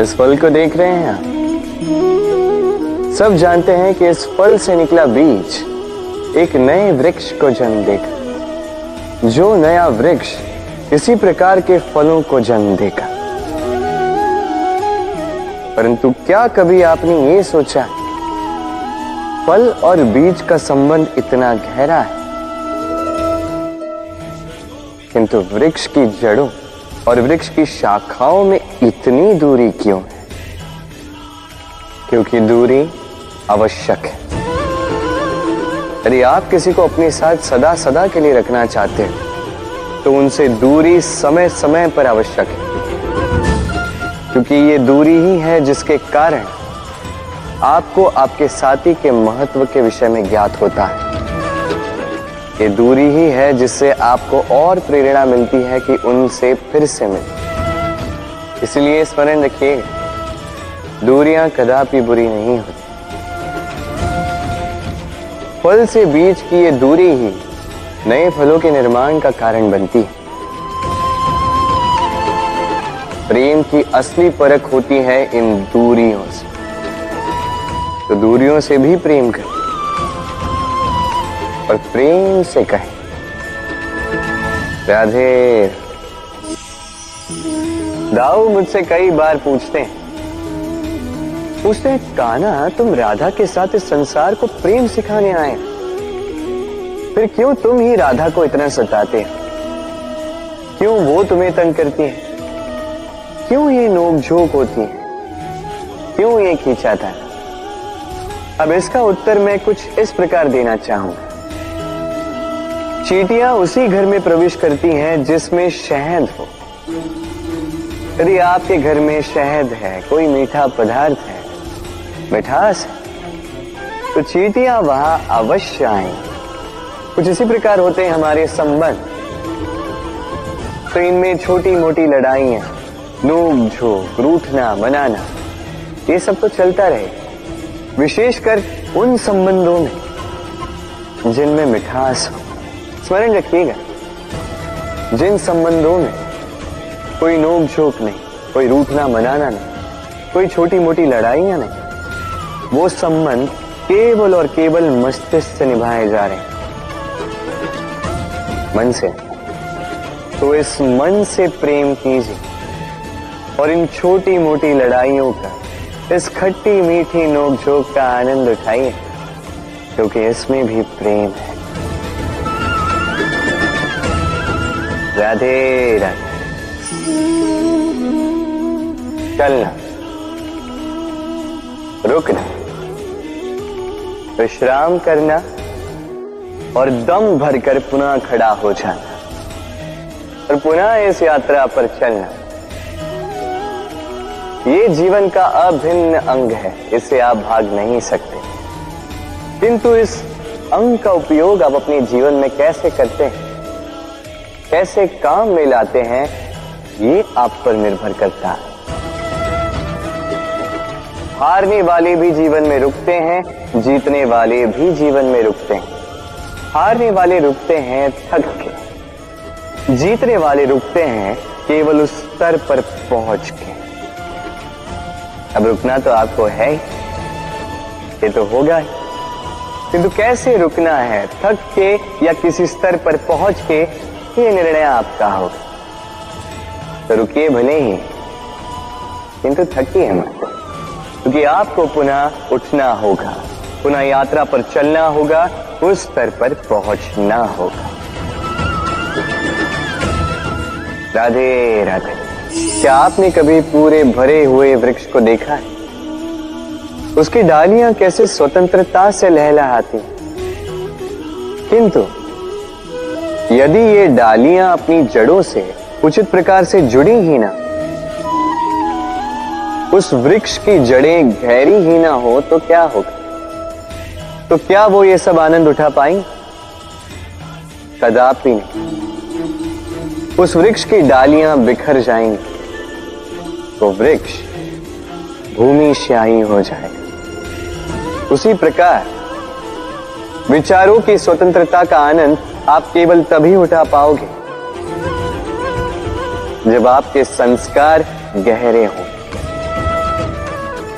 इस फल को देख रहे हैं आप? सब जानते हैं कि इस फल से निकला बीज एक नए वृक्ष को जन्म देगा। जो नया वृक्ष इसी प्रकार के फलों को जन्म देगा। परंतु क्या कभी आपने ये सोचा, फल और बीज का संबंध इतना गहरा है? किंतु वृक्ष की जड़ों और वृक्ष की शाखाओं में इतनी दूरी क्यों है? क्योंकि दूरी आवश्यक है। यदि आप किसी को अपने साथ सदा सदा के लिए रखना चाहते हैं तो उनसे दूरी समय समय पर आवश्यक है। क्योंकि ये दूरी ही है जिसके कारण आपको आपके साथी के महत्व के विषय में ज्ञात होता है। ये दूरी ही है जिससे आपको और प्रेरणा मिलती है कि उनसे फिर से मिले। इसलिए स्मरण रखिएगा दूरियाँ कदापि बुरी नहीं होती। फल से बीज की ये दूरी ही नए फलों के निर्माण का कारण बनती है। प्रेम की असली परख होती है इन दूरियों से। तो दूरियों से भी प्रेम करें। और प्रेम से कहे। राधे। दाऊ मुझसे कई बार पूछते हैं। हैं काना तुम राधा के साथ इस संसार को प्रेम सिखाने आए फिर क्यों तुम ही राधा को इतना सताते हो? क्यों वो तुम्हें तंग करती है? क्यों ये नोक होती है? क्यों ये खींचा था अब इसका उत्तर मैं कुछ इस प्रकार देना चाहूँगा। चीटियाँ उसी घर में प्रवेश करती हैं जिसमें शहद हो। यदि आपके घर में शहद है, कोई मीठा पदार्थ है, मिठास है तो चीटियाँ वहाँ अवश्य आए। कुछ इसी प्रकार होते हैं हमारे संबंध। तो इनमें छोटी मोटी लड़ाइयाँ नोक झोंक रूठना, मनाना, ये सब तो चलता रहे, विशेषकर उन संबंधों में, जिनमें मिठास हो। स्मरण रखिएगा, जिन संबंधों में कोई नोक झोंक नहीं, कोई रूठना मनाना नहीं, कोई छोटी मोटी लड़ाइयाँ नहीं, वो संबंध केवल और केवल मस्तिष्क से निभाए जा रहे हैं। मन से। तो इस मन से प्रेम कीजिए और इन छोटी मोटी लड़ाइयों का, इस खट्टी मीठी नोक झोंक का आनंद उठाइए, क्योंकि इसमें भी प्रेम है। राधे राधे। चलना रुकना विश्राम करना और दम भरकर पुनः खड़ा हो जाना। और पुनः इस यात्रा पर चलना। ये जीवन का अभिन्न अंग है, इसे आप भाग नहीं सकते। किंतु इस अंग का उपयोग आप अपने जीवन में कैसे करते हैं? कैसे काम में लाते हैं, ये आप पर निर्भर करता है। हारने वाले भी जीवन में रुकते हैं, जीतने वाले भी जीवन में रुकते हैं। हारने वाले रुकते हैं थक के। जीतने वाले रुकते हैं, केवल उस स्तर पर पहुँच के। अब रुकना तो आपको है ये तो होगा ही। किंतु कैसे रुकना है, थक के या किसी स्तर पर पहुँच के ये निर्णय आपका होगा। तो रुकिए भले ही, किंतु थकिए मत। क्योंकि आपको पुनः उठना होगा, पुनः यात्रा पर चलना होगा, उस स्तर पर पहुँचना होगा। राधे राधे, क्या आपने कभी पूरे भरे हुए वृक्ष को देखा है? उसकी डालियाँ कैसे स्वतंत्रता से लहलहाती किंतु यदि ये डालियाँ अपनी जड़ों से उचित प्रकार से जुड़ी ही ना, उस वृक्ष की जड़ें गहरी ही ना हो तो क्या होगा? तो क्या वो ये सब आनंद उठा पाएँगे? कदापि नहीं। उस वृक्ष की डालियाँ बिखर जाएँगी तो वृक्ष भूमि श्याही हो जाएगा। उसी प्रकार विचारों की स्वतंत्रता का आनंद आप केवल तभी उठा पाओगे जब आपके संस्कार गहरे हों।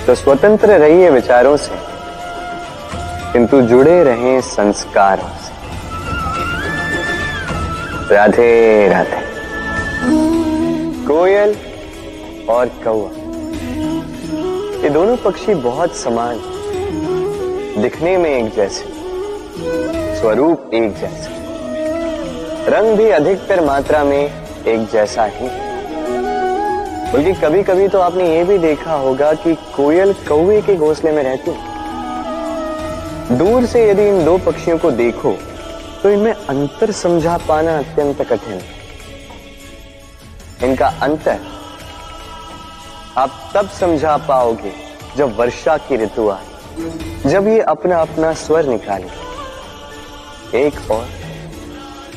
तो स्वतंत्र रहिए विचारों से, किंतु जुड़े रहें संस्कारों से। राधे राधे। कोयल और कौआ ये दोनों पक्षी बहुत समान, दिखने में एक जैसे, स्वरूप एक जैसे। रंग भी अधिकतर मात्रा में एक जैसा ही। बल्कि कभी कभी तो आपने ये भी देखा होगा कि कोयल कौए के घोंसले में रहती दूर से यदि इन दो पक्षियों को देखो तो इनमें अंतर समझा पाना अत्यंत कठिन इनका अंतर आप तब समझा पाओगे जब वर्षा की ऋतु आए, जब ये अपना अपना स्वर निकाले। एक और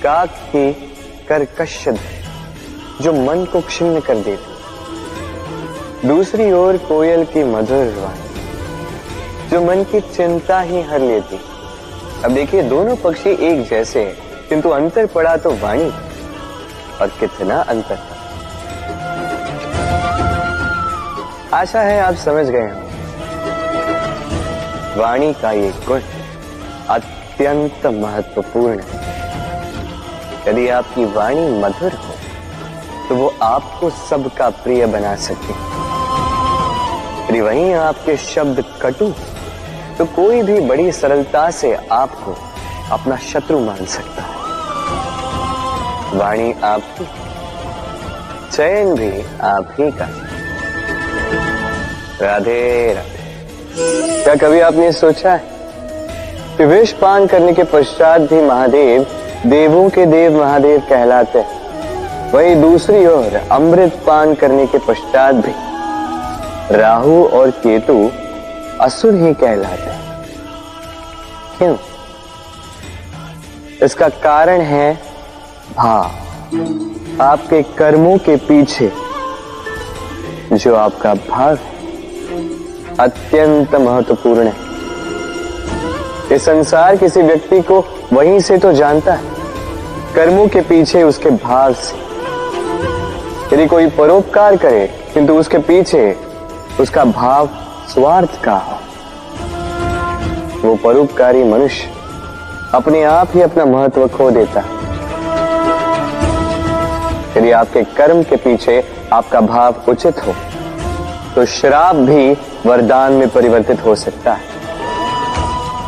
काक की कर्कश जो मन को क्षिण्ण कर देती दूसरी ओर कोयल की मधुर वाणी, जो मन की चिंता ही हर लेती अब देखिए, दोनों पक्षी एक जैसे हैं, किंतु अंतर पड़ा तो वाणी और कितना अंतर था। आशा है आप समझ गए हैं वाणी का ये गुण अत्यंत महत्वपूर्ण है। यदि आपकी वाणी मधुर हो तो वो आपको सबका प्रिय बना सके। यदि वहीं आपके शब्द कटु तो कोई भी बड़ी सरलता से आपको अपना शत्रु मान सकता है। वाणी आपकी, चयन भी आप ही का। राधे राधे। क्या कभी आपने सोचा है? कि विष पान करने के पश्चात भी महादेव देवों के देव महादेव कहलाते हैं। वही दूसरी ओर अमृत पान करने के पश्चात भी राहु और केतु असुर ही कहलाते हैं। क्यों? इसका कारण है भाव। आपके कर्मों के पीछे जो आपका भाव है, अत्यंत महत्वपूर्ण है। ये संसार किसी व्यक्ति को वहीं से तो जानता है। कर्मों के पीछे उसके भाव से। यदि कोई परोपकार करे, किंतु उसके पीछे उसका भाव स्वार्थ का हो। वो परोपकारी मनुष्य अपने आप ही अपना महत्व खो देता है। यदि आपके कर्म के पीछे आपका भाव उचित हो तो श्राप भी वरदान में परिवर्तित हो सकता है।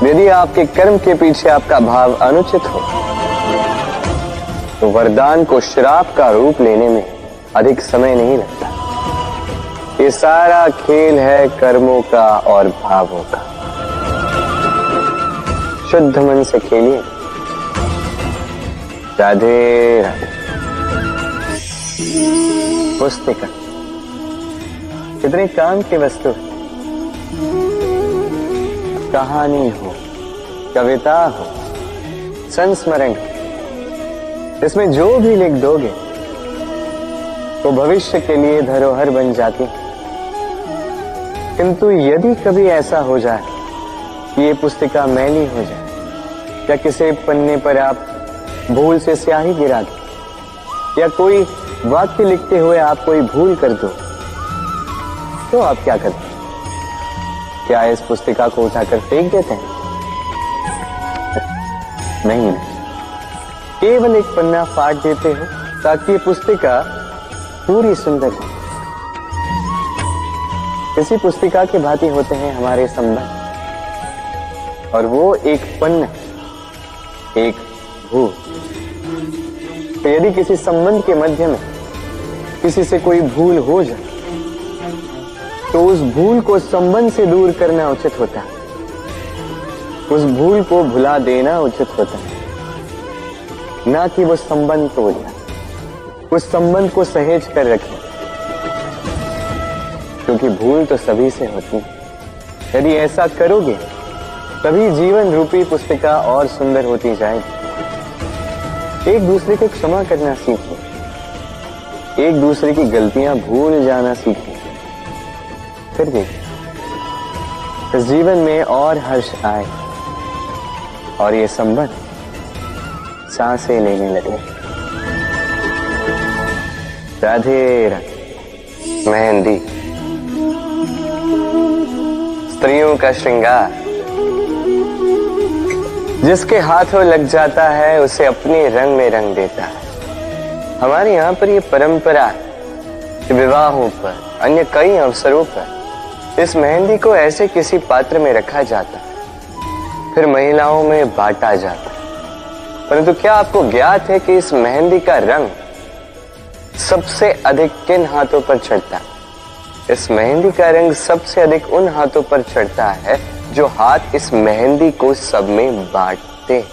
यदि आपके कर्म के पीछे आपका भाव अनुचित हो तो वरदान को श्राप का रूप लेने में अधिक समय नहीं लगता। ये सारा खेल है कर्मों का और भावों का। शुद्ध मन से खेलिए। राधे राधे। पुस्तिका कितने काम की वस्तु कहानी हो, कविता हो, संस्मरण इसमें जो भी लिख दोगे तो भविष्य के लिए धरोहर बन जाती है। किंतु यदि कभी ऐसा हो जाए कि ये पुस्तिका मैली हो जाए, या किसी पन्ने पर आप भूल से स्याही गिरा दो, या कोई वाक्य लिखते हुए आप कोई भूल कर दो तो आप क्या करते? क्या इस पुस्तिका को उठाकर फेंक देते हैं? नहीं केवल एक पन्ना फाड़ देते हैं ताकि ये पुस्तिका पूरी सुंदर हो। इसी पुस्तिका की भांति होते हैं हमारे संबंध। और वो एक पन्न एक भू। तो यदि किसी संबंध के मध्य में किसी से कोई भूल हो जाए तो उस भूल को संबंध से दूर करना उचित होता है। उस भूल को भुला देना उचित होता है। ना कि वो संबंध तोड़ जाए उस संबंध को सहेज कर रखें क्योंकि भूल तो सभी से होती है। यदि ऐसा करोगे, तभी जीवन रूपी पुस्तिका और सुंदर होती जाएगी। एक दूसरे को क्षमा करना सीखें। एक दूसरे की गलतियाँ भूल जाना सीखें। फिर देखिए इस जीवन में और हर्ष आए, और ये संबंध साँसें लेने लगे। राधे राधे, मेहंदी। स्त्रियों का श्रृंगार। जिसके हाथों लग जाता है, उसे अपने रंग में रंग देता है। हमारे यहाँ पर यह परंपरा विवाहों पर, अन्य कई अवसरों पर इस मेहंदी को ऐसे किसी पात्र में रखा जाता, फिर महिलाओं में बांटा जाता। परंतु क्या आपको ज्ञात है कि इस मेहंदी का रंग सबसे अधिक किन हाथों पर चढ़ता? इस मेहंदी का रंग सबसे अधिक उन हाथों पर चढ़ता है जो हाथ इस मेहंदी को सब में बांटते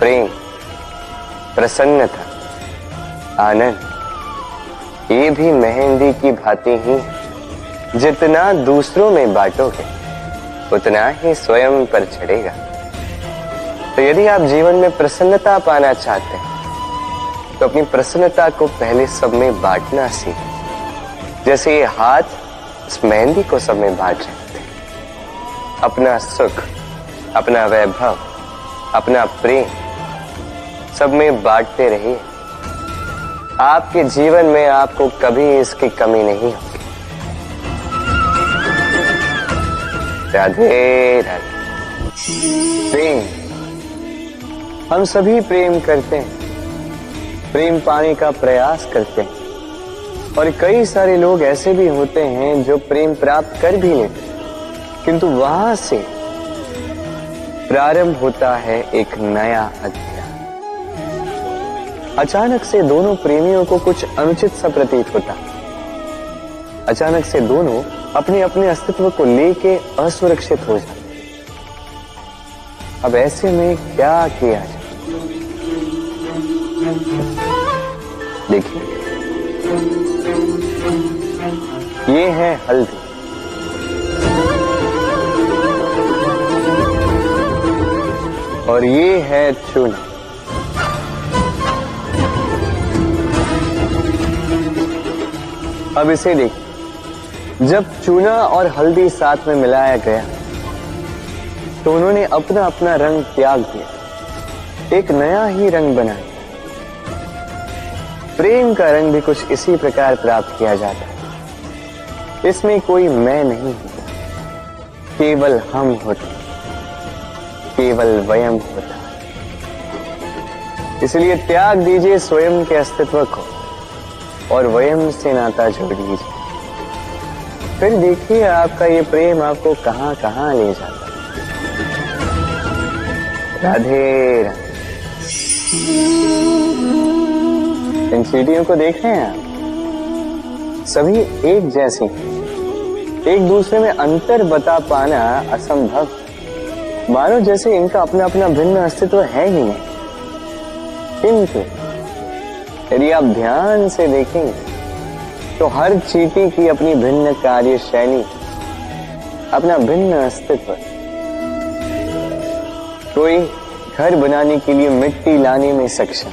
प्रेम, प्रसन्नता, आनंद। ये भी मेहंदी की भांति ही जितना दूसरों में बांटोगे, उतना ही स्वयं पर चढ़ेगा। तो यदि आप जीवन में प्रसन्नता पाना चाहते हैं तो अपनी प्रसन्नता को पहले सब में बांटना सीख। जैसे ये हाथ इस मेहंदी को सब में बांट रहे थे। अपना सुख, अपना वैभव, अपना प्रेम सब में बांटते रहिए। आपके जीवन में आपको कभी इसकी कमी नहीं होगी। राधे राधे। प्रेम। हम सभी प्रेम करते हैं। प्रेम पाने का प्रयास करते हैं। और कई सारे लोग ऐसे भी होते हैं जो प्रेम प्राप्त कर भी लेते किंतु वहाँ से प्रारंभ होता है एक नया अध्याय। अचानक से दोनों प्रेमियों को कुछ अनुचित सा प्रतीत होता। अचानक से दोनों अपने अपने अस्तित्व को लेके असुरक्षित हो जाते। अब ऐसे में क्या किया जाए? देखिए। ये है हल्दी। और ये है चूना। अब इसे देखिए जब चूना और हल्दी साथ में मिलाया गया तो उन्होंने अपना अपना रंग त्याग दिया। एक नया ही रंग बनाया प्रेम का रंग भी कुछ इसी प्रकार प्राप्त किया जाता है। इसमें कोई मैं नहीं होता। केवल हम होते केवल वयम होता इसलिए त्याग दीजिए स्वयं के अस्तित्व को। और वयम से नाता जोड़ दीजिए। फिर देखिए आपका ये प्रेम आपको कहाँ कहाँ ले जाता राधे राधे। इन सीढ़ियों को देख रहे हैं आप? सभी एक जैसी एक दूसरे में अंतर बता पाना असंभव मानो जैसे इनका अपना अपना भिन्न अस्तित्व है ही नहीं। किंतु यदि आप ध्यान से देखेंगे तो हर चीटी की अपनी भिन्न कार्य शैली अपना भिन्न अस्तित्व। कोई घर बनाने के लिए मिट्टी लाने में सक्षम,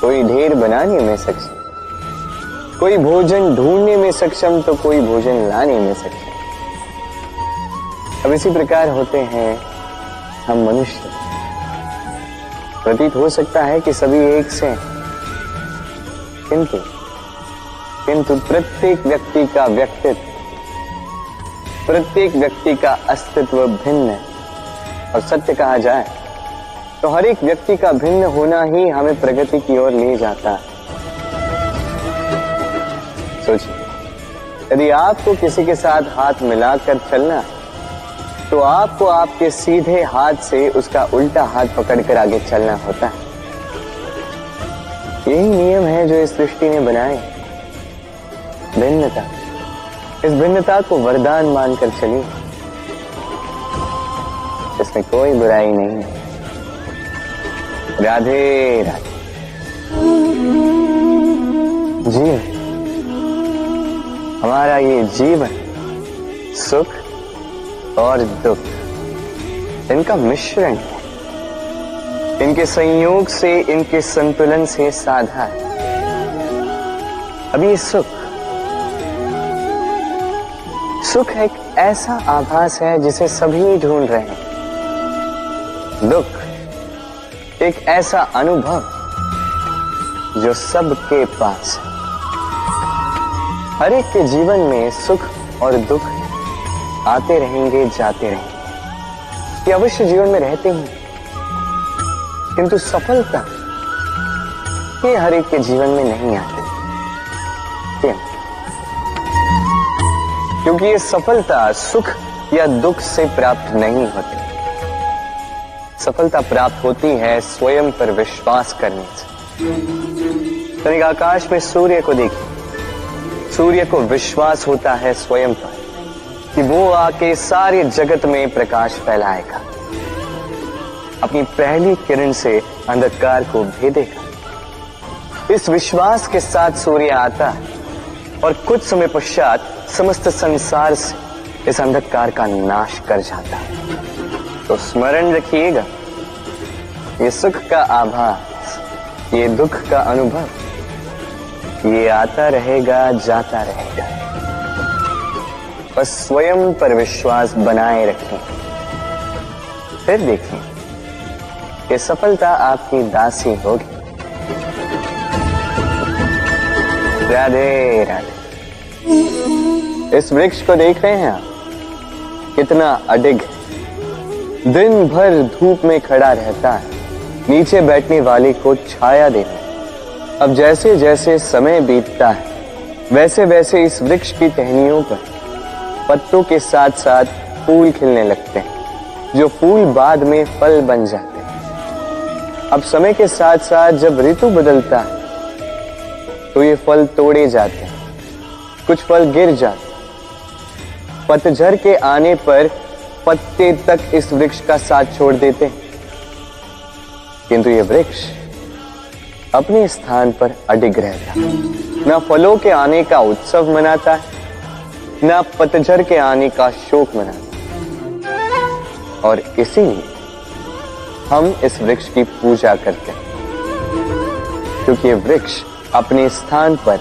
कोई ढेर बनाने में सक्षम, कोई भोजन ढूँढने में सक्षम तो कोई भोजन लाने में सक्षम। अब इसी प्रकार होते हैं हम मनुष्य। प्रतीत हो सकता है कि सभी एक से किंतु किंतु प्रत्येक व्यक्ति का व्यक्तित्व, प्रत्येक व्यक्ति का अस्तित्व भिन्न है। और सत्य कहा जाए तो हर एक व्यक्ति का भिन्न होना ही हमें प्रगति की ओर ले जाता है। सोचिए, यदि आपको किसी के साथ हाथ मिलाकर चलना तो आपको आपके सीधे हाथ से उसका उल्टा हाथ पकड़कर आगे चलना होता है। यही नियम है जो इस सृष्टि ने बनाए। भिन्नता। इस भिन्नता को वरदान मानकर चली इसमें कोई बुराई नहीं है। राधे राधे। जी हमारा ये जीवन सुख और दुख। इनका मिश्रण है। इनके संयोग से, इनके संतुलन से साधा है। ये सुख। सुख एक ऐसा आभास है जिसे सभी ढूंढ रहे हैं। दुख एक ऐसा अनुभव जो सबके पास है। हर एक के जीवन में सुख और दुख आते रहेंगे, जाते रहेंगे। ये अवश्य जीवन में रहते हैं। किंतु सफलता ये हर एक के जीवन में नहीं आती। क्यों? क्योंकि ये सफलता सुख या दुख से प्राप्त नहीं होती। सफलता प्राप्त होती है स्वयं पर विश्वास करने से। तनिक आकाश में सूर्य को देखिए। सूर्य को विश्वास होता है स्वयं पर कि वो आके सारे जगत में प्रकाश फैलाएगा। अपनी पहली किरण से अंधकार को भेदेगा। इस विश्वास के साथ सूर्य आता है और कुछ समय पश्चात समस्त संसार से इस अंधकार का नाश कर जाता है। तो स्मरण रखिएगा, ये सुख का आभास, ये दुख का अनुभव, ये आता रहेगा, जाता रहेगा। बस स्वयं पर विश्वास बनाए रखें। फिर देखें कि सफलता आपकी दासी होगी। राधे राधे। इस वृक्ष को देख रहे हैं आप? कितना अडिग दिन भर धूप में खड़ा रहता है। नीचे बैठने वाले को छाया देता अब जैसे जैसे समय बीतता है, वैसे वैसे इस वृक्ष की टहनियों पर पत्तों के साथ साथ फूल खिलने लगते हैं, जो फूल बाद में फल बन जाते अब समय के साथ साथ जब ऋतु बदलता है तो ये फल तोड़े जाते हैं। कुछ फल गिर जाते हैं। पतझर के आने पर पत्ते तक इस वृक्ष का साथ छोड़ देते हैं। किंतु ये वृक्ष अपने स्थान पर अडिग रहता ना फलों के आने का उत्सव मनाता है, ना पतझर के आने का शोक मनाता और इसीलिए हम इस वृक्ष की पूजा करते हैं। क्योंकि ये वृक्ष अपने स्थान पर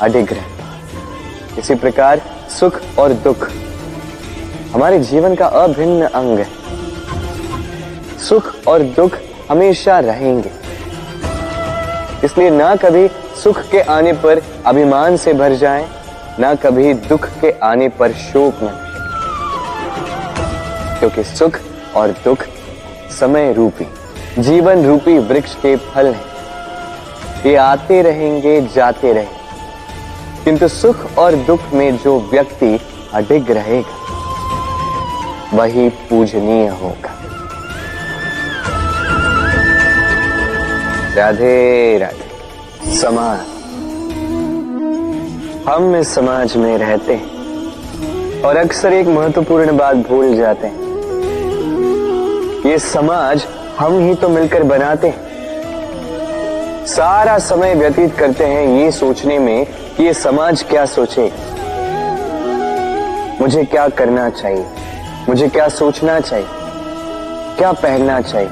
अडिग है इसी प्रकार सुख और दुख हमारे जीवन का अभिन्न अंग है। सुख और दुख हमेशा रहेंगे। इसलिए ना कभी सुख के आने पर अभिमान से भर जाएँ, ना कभी दुख के आने पर शोक में क्योंकि सुख और दुख समय रूपी, जीवन रूपी वृक्ष के फल हैं। ये आते रहेंगे, जाते रहेंगे। किंतु सुख और दुख में जो व्यक्ति अडिग रहेगा, वही पूजनीय होगा। राधे राधे। समाज। हम इस समाज में रहते हैं और अक्सर एक महत्वपूर्ण बात भूल जाते हैं। ये समाज हम ही तो मिलकर बनाते हैं। सारा समय व्यतीत करते हैं ये सोचने में कि ये समाज क्या सोचे। मुझे क्या करना चाहिए? मुझे क्या सोचना चाहिए? क्या पहनना चाहिए?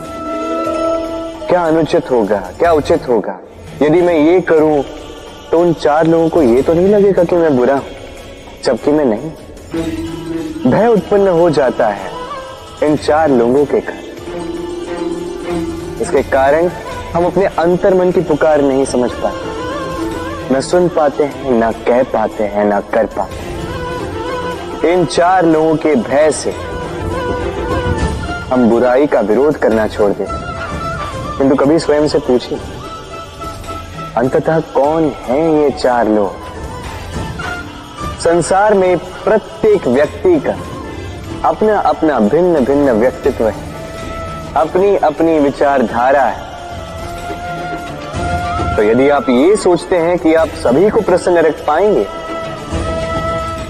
क्या अनुचित होगा? क्या उचित होगा? यदि मैं ये करूँ तो उन चार लोगों को ये तो नहीं लगेगा कि मैं बुरा हूँ, जबकि मैं नहीं। भय उत्पन्न हो जाता है। इन चार लोगों के कारण। इसके कारण हम अपने अंतर मन की पुकार नहीं समझ पाते। न सुन पाते हैं, न कह पाते हैं, न कर पाते इन चार लोगों के भय से हम बुराई का विरोध करना छोड़ देते किंतु कभी स्वयं से पूछिए, अंततः कौन है ये चार लोग? संसार में प्रत्येक व्यक्ति का अपना अपना भिन्न भिन्न व्यक्तित्व है। अपनी अपनी विचारधारा है। तो यदि आप ये सोचते हैं कि आप सभी को प्रसन्न रख पाएँगे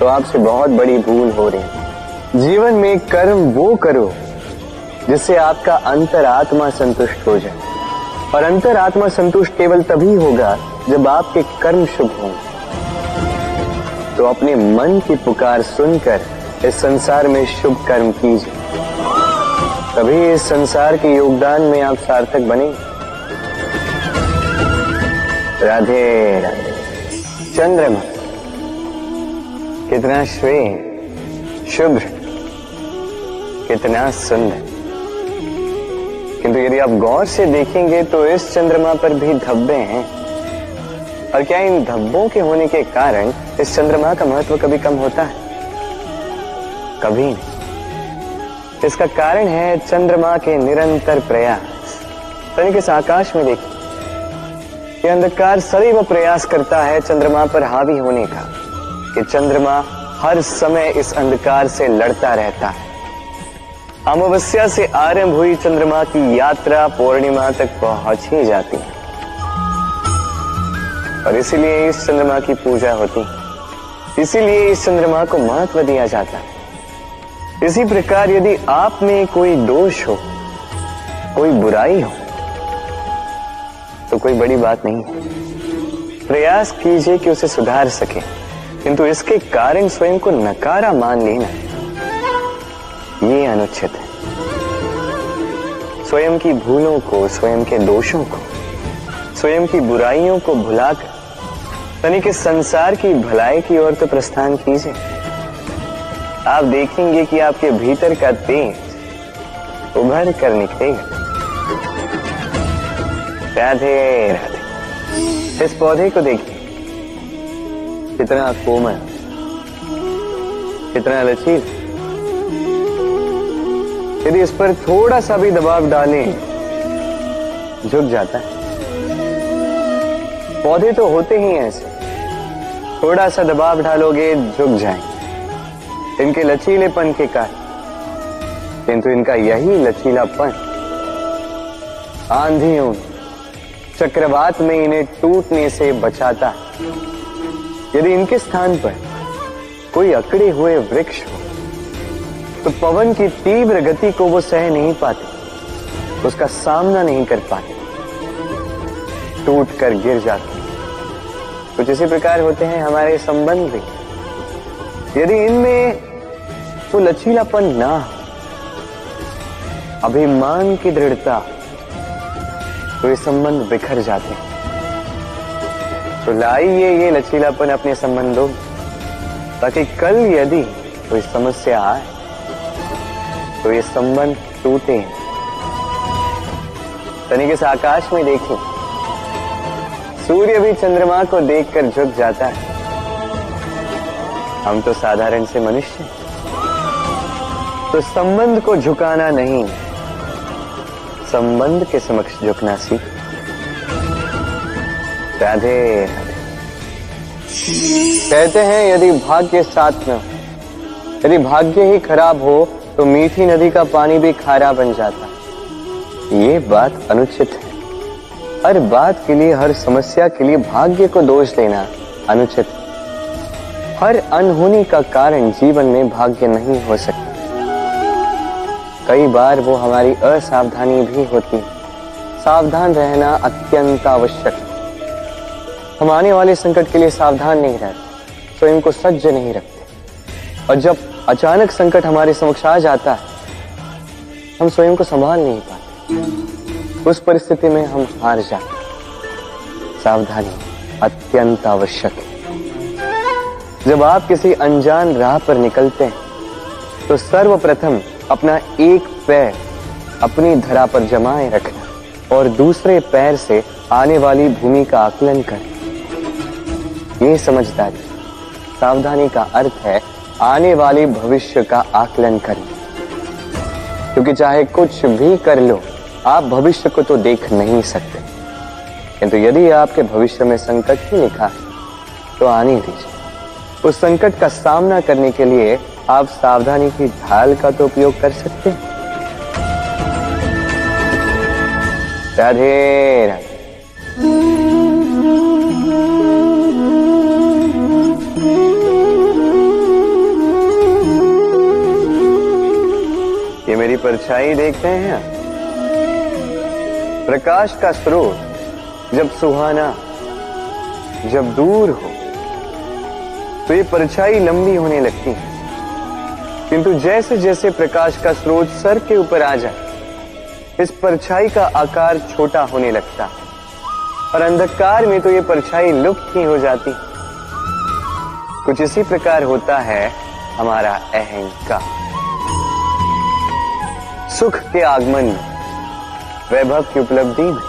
तो आपसे बहुत बड़ी भूल हो रही है। जीवन में कर्म वो करो, जिससे आपका अंतरात्मा संतुष्ट हो जाए। और अंतरात्मा संतुष्ट केवल तभी होगा जब आपके कर्म शुभ हों। तो अपने मन की पुकार सुनकर इस संसार में शुभ कर्म कीजिए। तभी इस संसार के योगदान में आप सार्थक बने राधे राधे। चंद्रमा, कितना श्वेत शुभ्र, कितना सुंदर। किंतु यदि आप गौर से देखेंगे तो इस चंद्रमा पर भी धब्बे हैं। और क्या इन धब्बों के होने के कारण इस चंद्रमा का महत्व कभी कम होता है? कभी। नहीं इसका कारण है चंद्रमा के निरंतर प्रयास। तनिक इस आकाश में देखिए। यह अंधकार सदैव प्रयास करता है चंद्रमा पर हावी होने का, कि चंद्रमा हर समय इस अंधकार से लड़ता रहता है। अमावस्या से आरंभ हुई चंद्रमा की यात्रा पूर्णिमा तक पहुँच ही जाती है। और इसीलिए इस चंद्रमा की पूजा होती है। इसीलिए इस चंद्रमा को महत्व दिया जाता है। इसी प्रकार यदि आप में कोई दोष हो, कोई बुराई हो तो कोई बड़ी बात नहीं है। प्रयास कीजिए कि उसे सुधार सके, किंतु इसके कारण स्वयं को नकारा मान लेना, ये अनुचित है। स्वयं की भूलों को, स्वयं के दोषों को, स्वयं की बुराइयों को भुलाकर तनिक इस संसार की भलाई की ओर तो प्रस्थान कीजिए। आप देखेंगे कि आपके भीतर का तेज उभर कर निकलेगा। राधे राधे। इस पौधे को देखिए। कितना कोमल, कितना लचील। यदि इस पर थोड़ा सा भी दबाव डालें, झुक जाता है। पौधे तो होते ही ऐसे। थोड़ा सा दबाव डालोगे, झुक जाएँगे। इनके लचीलेपन के कारण। किंतु इनका यही लचीलापन, आंधियों, चक्रवात में इन्हें टूटने से बचाता है। यदि इनके स्थान पर कोई अकड़े हुए वृक्ष हो तो पवन की तीव्र गति को वो सह नहीं पाते, उसका सामना नहीं कर पाते। टूट कर गिर जाते कुछ इसी प्रकार होते हैं हमारे संबंध भी यदि इनमें तो लचीलापन ना अभिमान की दृढ़ता तो ये संबंध बिखर जाते हैं। तो लाइए ये लचीलापन अपने संबंधों ताकि कल यदि कोई समस्या आए तो ये संबंध टूटे। तनिक इस आकाश में देखिए सूर्य भी चंद्रमा को देखकर झुक जाता है। हम तो साधारण से मनुष्य तो संबंध को झुकाना नहीं। संबंध के समक्ष झुकना सीख। राधे। कहते हैं, यदि भाग्य साथ न यदि भाग्य ही खराब हो तो मीठी नदी का पानी भी खारा बन जाता। ये बात अनुचित है। हर बात के लिए, हर समस्या के लिए भाग्य को दोष देना अनुचित। हर अनहोनी का कारण जीवन में भाग्य नहीं हो सकता। कई बार वो हमारी असावधानी भी होती है। सावधान रहना अत्यंत आवश्यक है। हम आने वाले संकट के लिए सावधान नहीं रहते स्वयं को सज्ज नहीं रखते। और जब अचानक संकट हमारे समक्ष आ जाता है, हम स्वयं को संभाल नहीं पाते। उस परिस्थिति में हम हार जाते सावधानी अत्यंत आवश्यक है। जब आप किसी अनजान राह पर निकलते हैं तो सर्वप्रथम अपना एक पैर अपनी धरा पर जमाए रखना और दूसरे पैर से आने वाली भूमि का आकलन करें ये समझदारी, सावधानी का अर्थ है आने वाले भविष्य का आकलन करें क्योंकि चाहे कुछ भी कर लो, आप भविष्य को तो देख नहीं सकते। किंतु तो यदि आपके भविष्य में संकट ही लिखा है तो आने दीजिए। उस संकट का सामना करने के लिए आप सावधानी की ढाल का तो उपयोग कर सकते हैं। ये मेरी परछाई देखते हैं प्रकाश का स्रोत जब सुहाना, जब दूर हो तो ये परछाई लंबी होने लगती है। किंतु जैसे जैसे प्रकाश का स्रोत सर के ऊपर आ जाए, इस परछाई का आकार छोटा होने लगता है। और अंधकार में तो ये परछाई लुप्त ही हो जाती कुछ इसी प्रकार होता है हमारा अहंकार। सुख के आगमन में, वैभव की उपलब्धि में,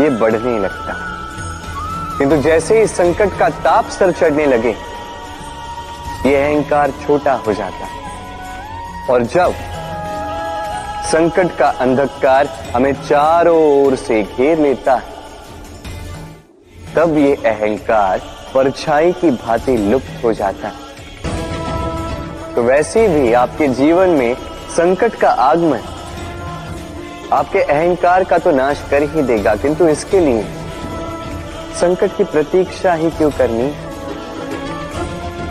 ये बढ़ने लगता है। किंतु जैसे ही संकट का ताप सर चढ़ने लगे ये अहंकार छोटा हो जाता है। और जब संकट का अंधकार हमें चारों ओर से घेर लेता है, तब ये अहंकार परछाई की भांति लुप्त हो जाता है। तो वैसे भी आपके जीवन में संकट का आगमन आपके अहंकार का तो नाश कर ही देगा, किंतु इसके लिए संकट की प्रतीक्षा ही क्यों करनी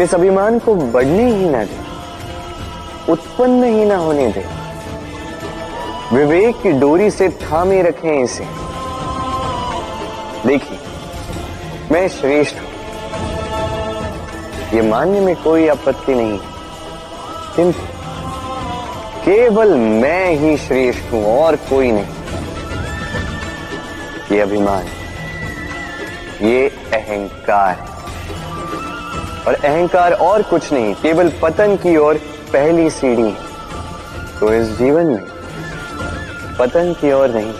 इस अभिमान को बढ़ने ही ना दे, उत्पन्न ही ना होने दे। विवेक की डोरी से थामे रखें इसे। देखिए, मैं श्रेष्ठ हूँ। ये मानने में कोई आपत्ति नहीं किंतु केवल मैं ही श्रेष्ठ हूँ और कोई नहीं। ये अभिमान, ये अहंकार है। और अहंकार और कुछ नहीं, केवल पतन की ओर पहली सीढ़ी। तो इस जीवन में पतन की ओर नहीं,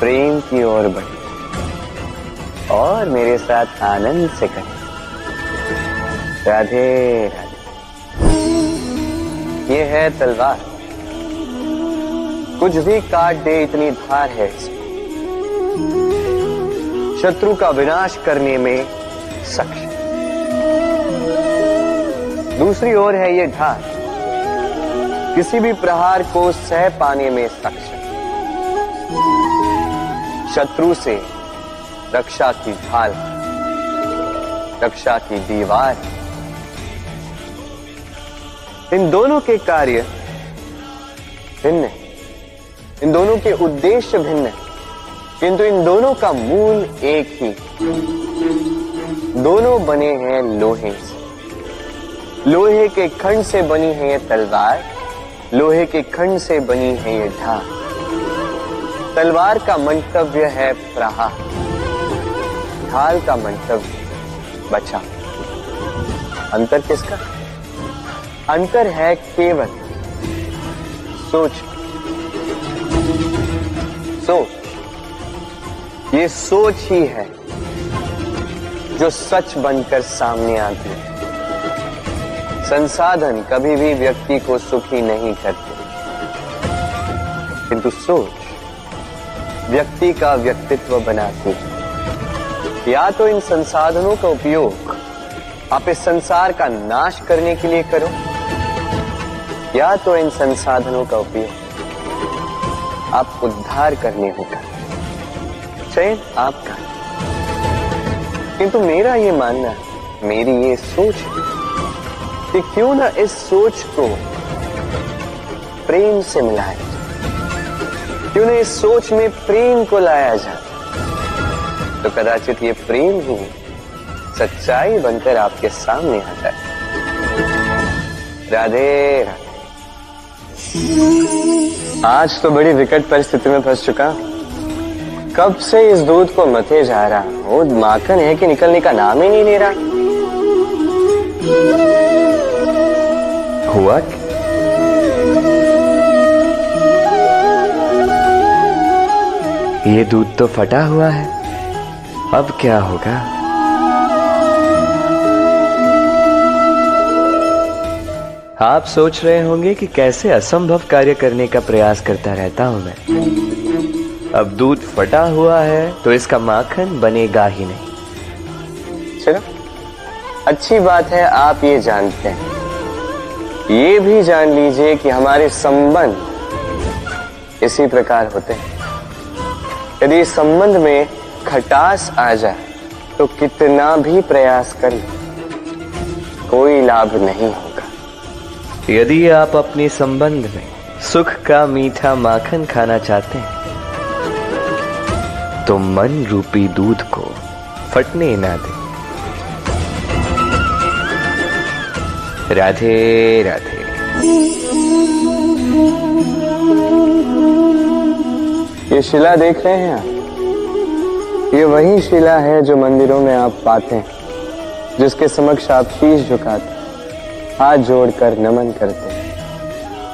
प्रेम की ओर बढ़े। और मेरे साथ आनंद से करें राधे राधे। ये है तलवार। कुछ भी काट दे, इतनी धार है शत्रु का विनाश करने में सक्षम। दूसरी ओर है ये ढाल किसी भी प्रहार को सह पाने में सक्षम। शत्रु से रक्षा की ढाल, रक्षा की दीवार। इन दोनों के कार्य भिन्न है। इन दोनों के उद्देश्य भिन्न है। किंतु इन दोनों का मूल एक ही। दोनों बने हैं लोहे से। लोहे के खंड से बनी है ये तलवार, लोहे के खंड से बनी है ये ढाल। तलवार का मंतव्य है प्रहा ढाल का मंतव्य, बचा। अंतर किसका? अंतर है केवल। सोच। सोच। ये सोच ही है, जो सच बनकर सामने आती है। संसाधन कभी भी व्यक्ति को सुखी नहीं करते। किंतु सोच, व्यक्ति का व्यक्तित्व बनाती है। या तो इन संसाधनों का उपयोग आप इस संसार का नाश करने के लिए करो, या तो इन संसाधनों का उपयोग आप उद्धार करने होगा चयन आपका किंतु मेरा ये मानना मेरी ये सोच है। कि क्यों ना इस सोच को प्रेम से मिलाया जाए? क्यों ना इस सोच में प्रेम को लाया जाए? तो कदाचित ये प्रेम ही सच्चाई बनकर आपके सामने आ जाए। राधे राधे। आज तो बड़ी विकट परिस्थिति में फंस चुका। कब से इस दूध को मथे जा रहा वो माखन है कि निकलने का नाम ही नहीं ले रहा? हुआ ये दूध तो फटा हुआ है। अब क्या होगा? आप सोच रहे होंगे कि कैसे असंभव कार्य करने का प्रयास करता रहता हूँ मैं। अब दूध फटा हुआ है तो इसका माखन बनेगा ही नहीं। चलो। अच्छी बात है, आप ये जानते हैं। ये भी जान लीजिए कि हमारे संबंध इसी प्रकार होते हैं। यदि संबंध में खटास आ जाए तो कितना भी प्रयास कर कोई लाभ नहीं होगा। यदि आप अपने संबंध में सुख का मीठा माखन खाना चाहते हैं तो मन रूपी दूध को फटने ना दें। राधे राधे। ये शिला देख रहे हैं आप? ये वही शिला है जो मंदिरों में आप पाते हैं, जिसके समक्ष आप शीश झुकाते हाथ जोड़कर नमन करते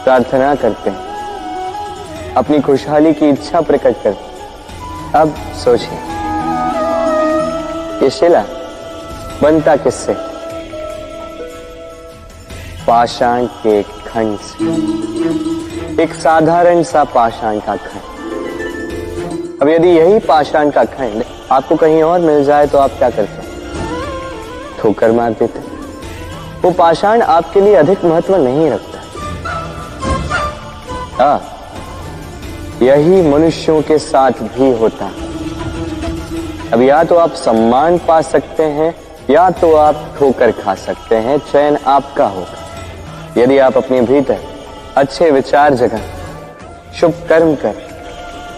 प्रार्थना करते हैं, अपनी खुशहाली की इच्छा प्रकट करते अब सोचिए, ये शिला बनता किससे? पाषाण के खंड से। एक साधारण सा पाषाण का खंड। अब यदि यही पाषाण का खंड आपको कहीं और मिल जाए तो आप क्या करते ठोकर मार देते वो पाषाण आपके लिए अधिक महत्व नहीं रखता। हाँ यही मनुष्यों के साथ भी होता। अब या तो आप सम्मान पा सकते हैं, या तो आप ठोकर खा सकते हैं चयन आपका होगा। यदि आप अपने भीतर अच्छे विचार जगह शुभ कर्म कर,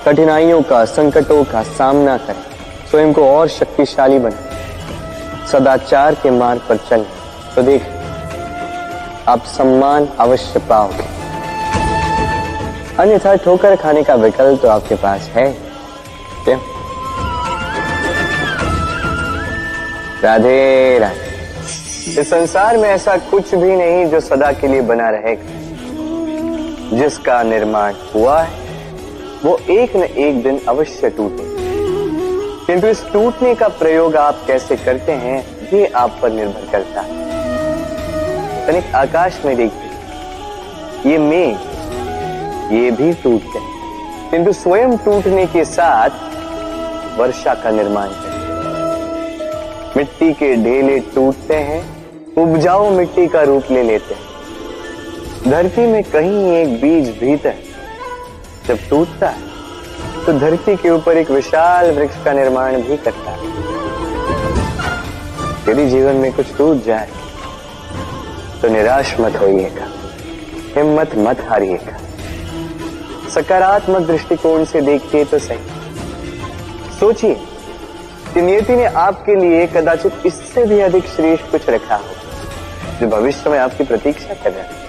कठिनाइयों का, संकटों का सामना करें स्वयं को और शक्तिशाली बने। सदाचार के मार्ग पर चलें तो देख, आप सम्मान अवश्य पाओगे। अन्यथा ठोकर खाने का विकल्प तो आपके पास है। क्या? राधे राधे। इस संसार में ऐसा कुछ भी नहीं जो सदा के लिए बना रहेगा जिसका निर्माण हुआ है, वो एक न एक दिन अवश्य टूटे। किंतु इस टूटने का प्रयोग आप कैसे करते हैं, ये आप पर निर्भर करता है। तनिक आकाश में देखिए। ये मेघ, ये भी टूट गए किंतु स्वयं टूटने के साथ वर्षा का निर्माण करते मिट्टी के ढेले टूटते हैं। उपजाऊ मिट्टी का रूप ले लेते हैं। धरती में कहीं एक बीज भीतर जब टूटता है तो धरती के ऊपर एक विशाल वृक्ष का निर्माण भी करता है। यदि जीवन में कुछ टूट जाए तो निराश मत होइएगा। हिम्मत मत हारिएगा। सकारात्मक दृष्टिकोण से देखिए तो सही। सोचिए कि नियति ने आपके लिए कदाचित इससे भी अधिक श्रेष्ठ कुछ रखा हो। जो भविष्य में आपकी प्रतीक्षा कर। रहा है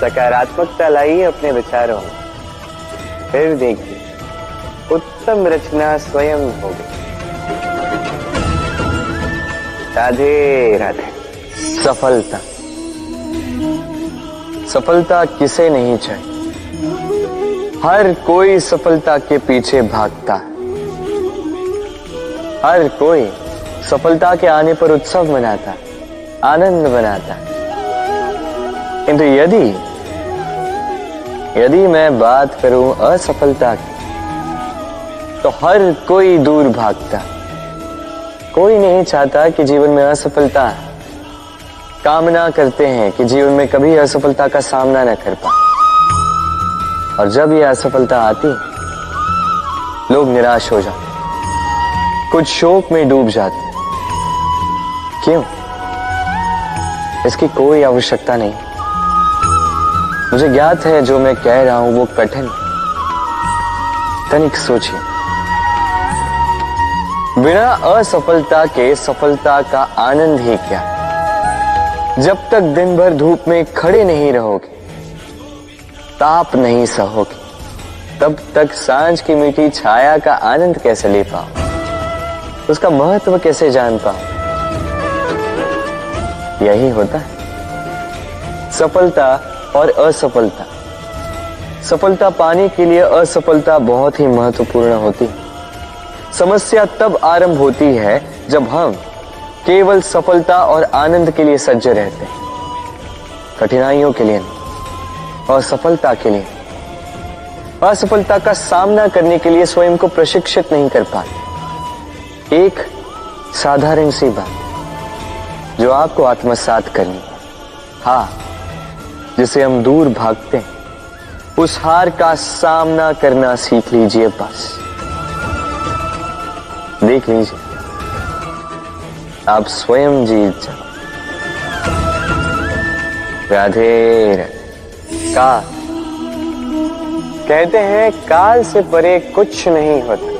सकारात्मकता लाइए अपने विचारों में। फिर देखिए, उत्तम रचना स्वयं होगी। राधे राधे। सफलता। सफलता किसे नहीं चाहिए? हर कोई सफलता के पीछे भागता है। हर कोई सफलता के आने पर उत्सव मनाता है। आनंद बनाता किंतु यदि यदि मैं बात करूँ असफलता की तो हर कोई दूर भागता कोई नहीं चाहता कि जीवन में असफलता कामना करते हैं कि जीवन में कभी असफलता का सामना न कर पाए। और जब यह असफलता आती, लोग निराश हो जाते कुछ शोक में डूब जाते क्यों? इसकी कोई आवश्यकता नहीं। मुझे ज्ञात है, जो मैं कह रहा हूँ, वो कठिन। तनिक सोचिए। बिना असफलता के सफलता का आनंद ही क्या? जब तक दिन भर धूप में खड़े नहीं रहोगे, ताप नहीं सहोगे, तब तक साँझ की मीठी छाया का आनंद कैसे ले पाओ उसका महत्व कैसे जान पाओ यही होता है। सफलता और असफलता। सफलता पाने के लिए असफलता बहुत ही महत्वपूर्ण होती है। समस्या तब आरंभ होती है जब हम केवल सफलता और आनंद के लिए सज्ज रहते हैं। कठिनाइयों के लिए और सफलता के लिए। असफलता का सामना करने के लिए स्वयं को प्रशिक्षित नहीं कर पाते। एक साधारण सी बात। जो आपको आत्मसात करनी हाँ। जिसे हम दूर भागते हैं, उस हार का सामना करना सीख लीजिए बस। देख लीजिए, आप स्वयं जीत जाओ। राधे का कहते हैं, काल से परे कुछ नहीं होता।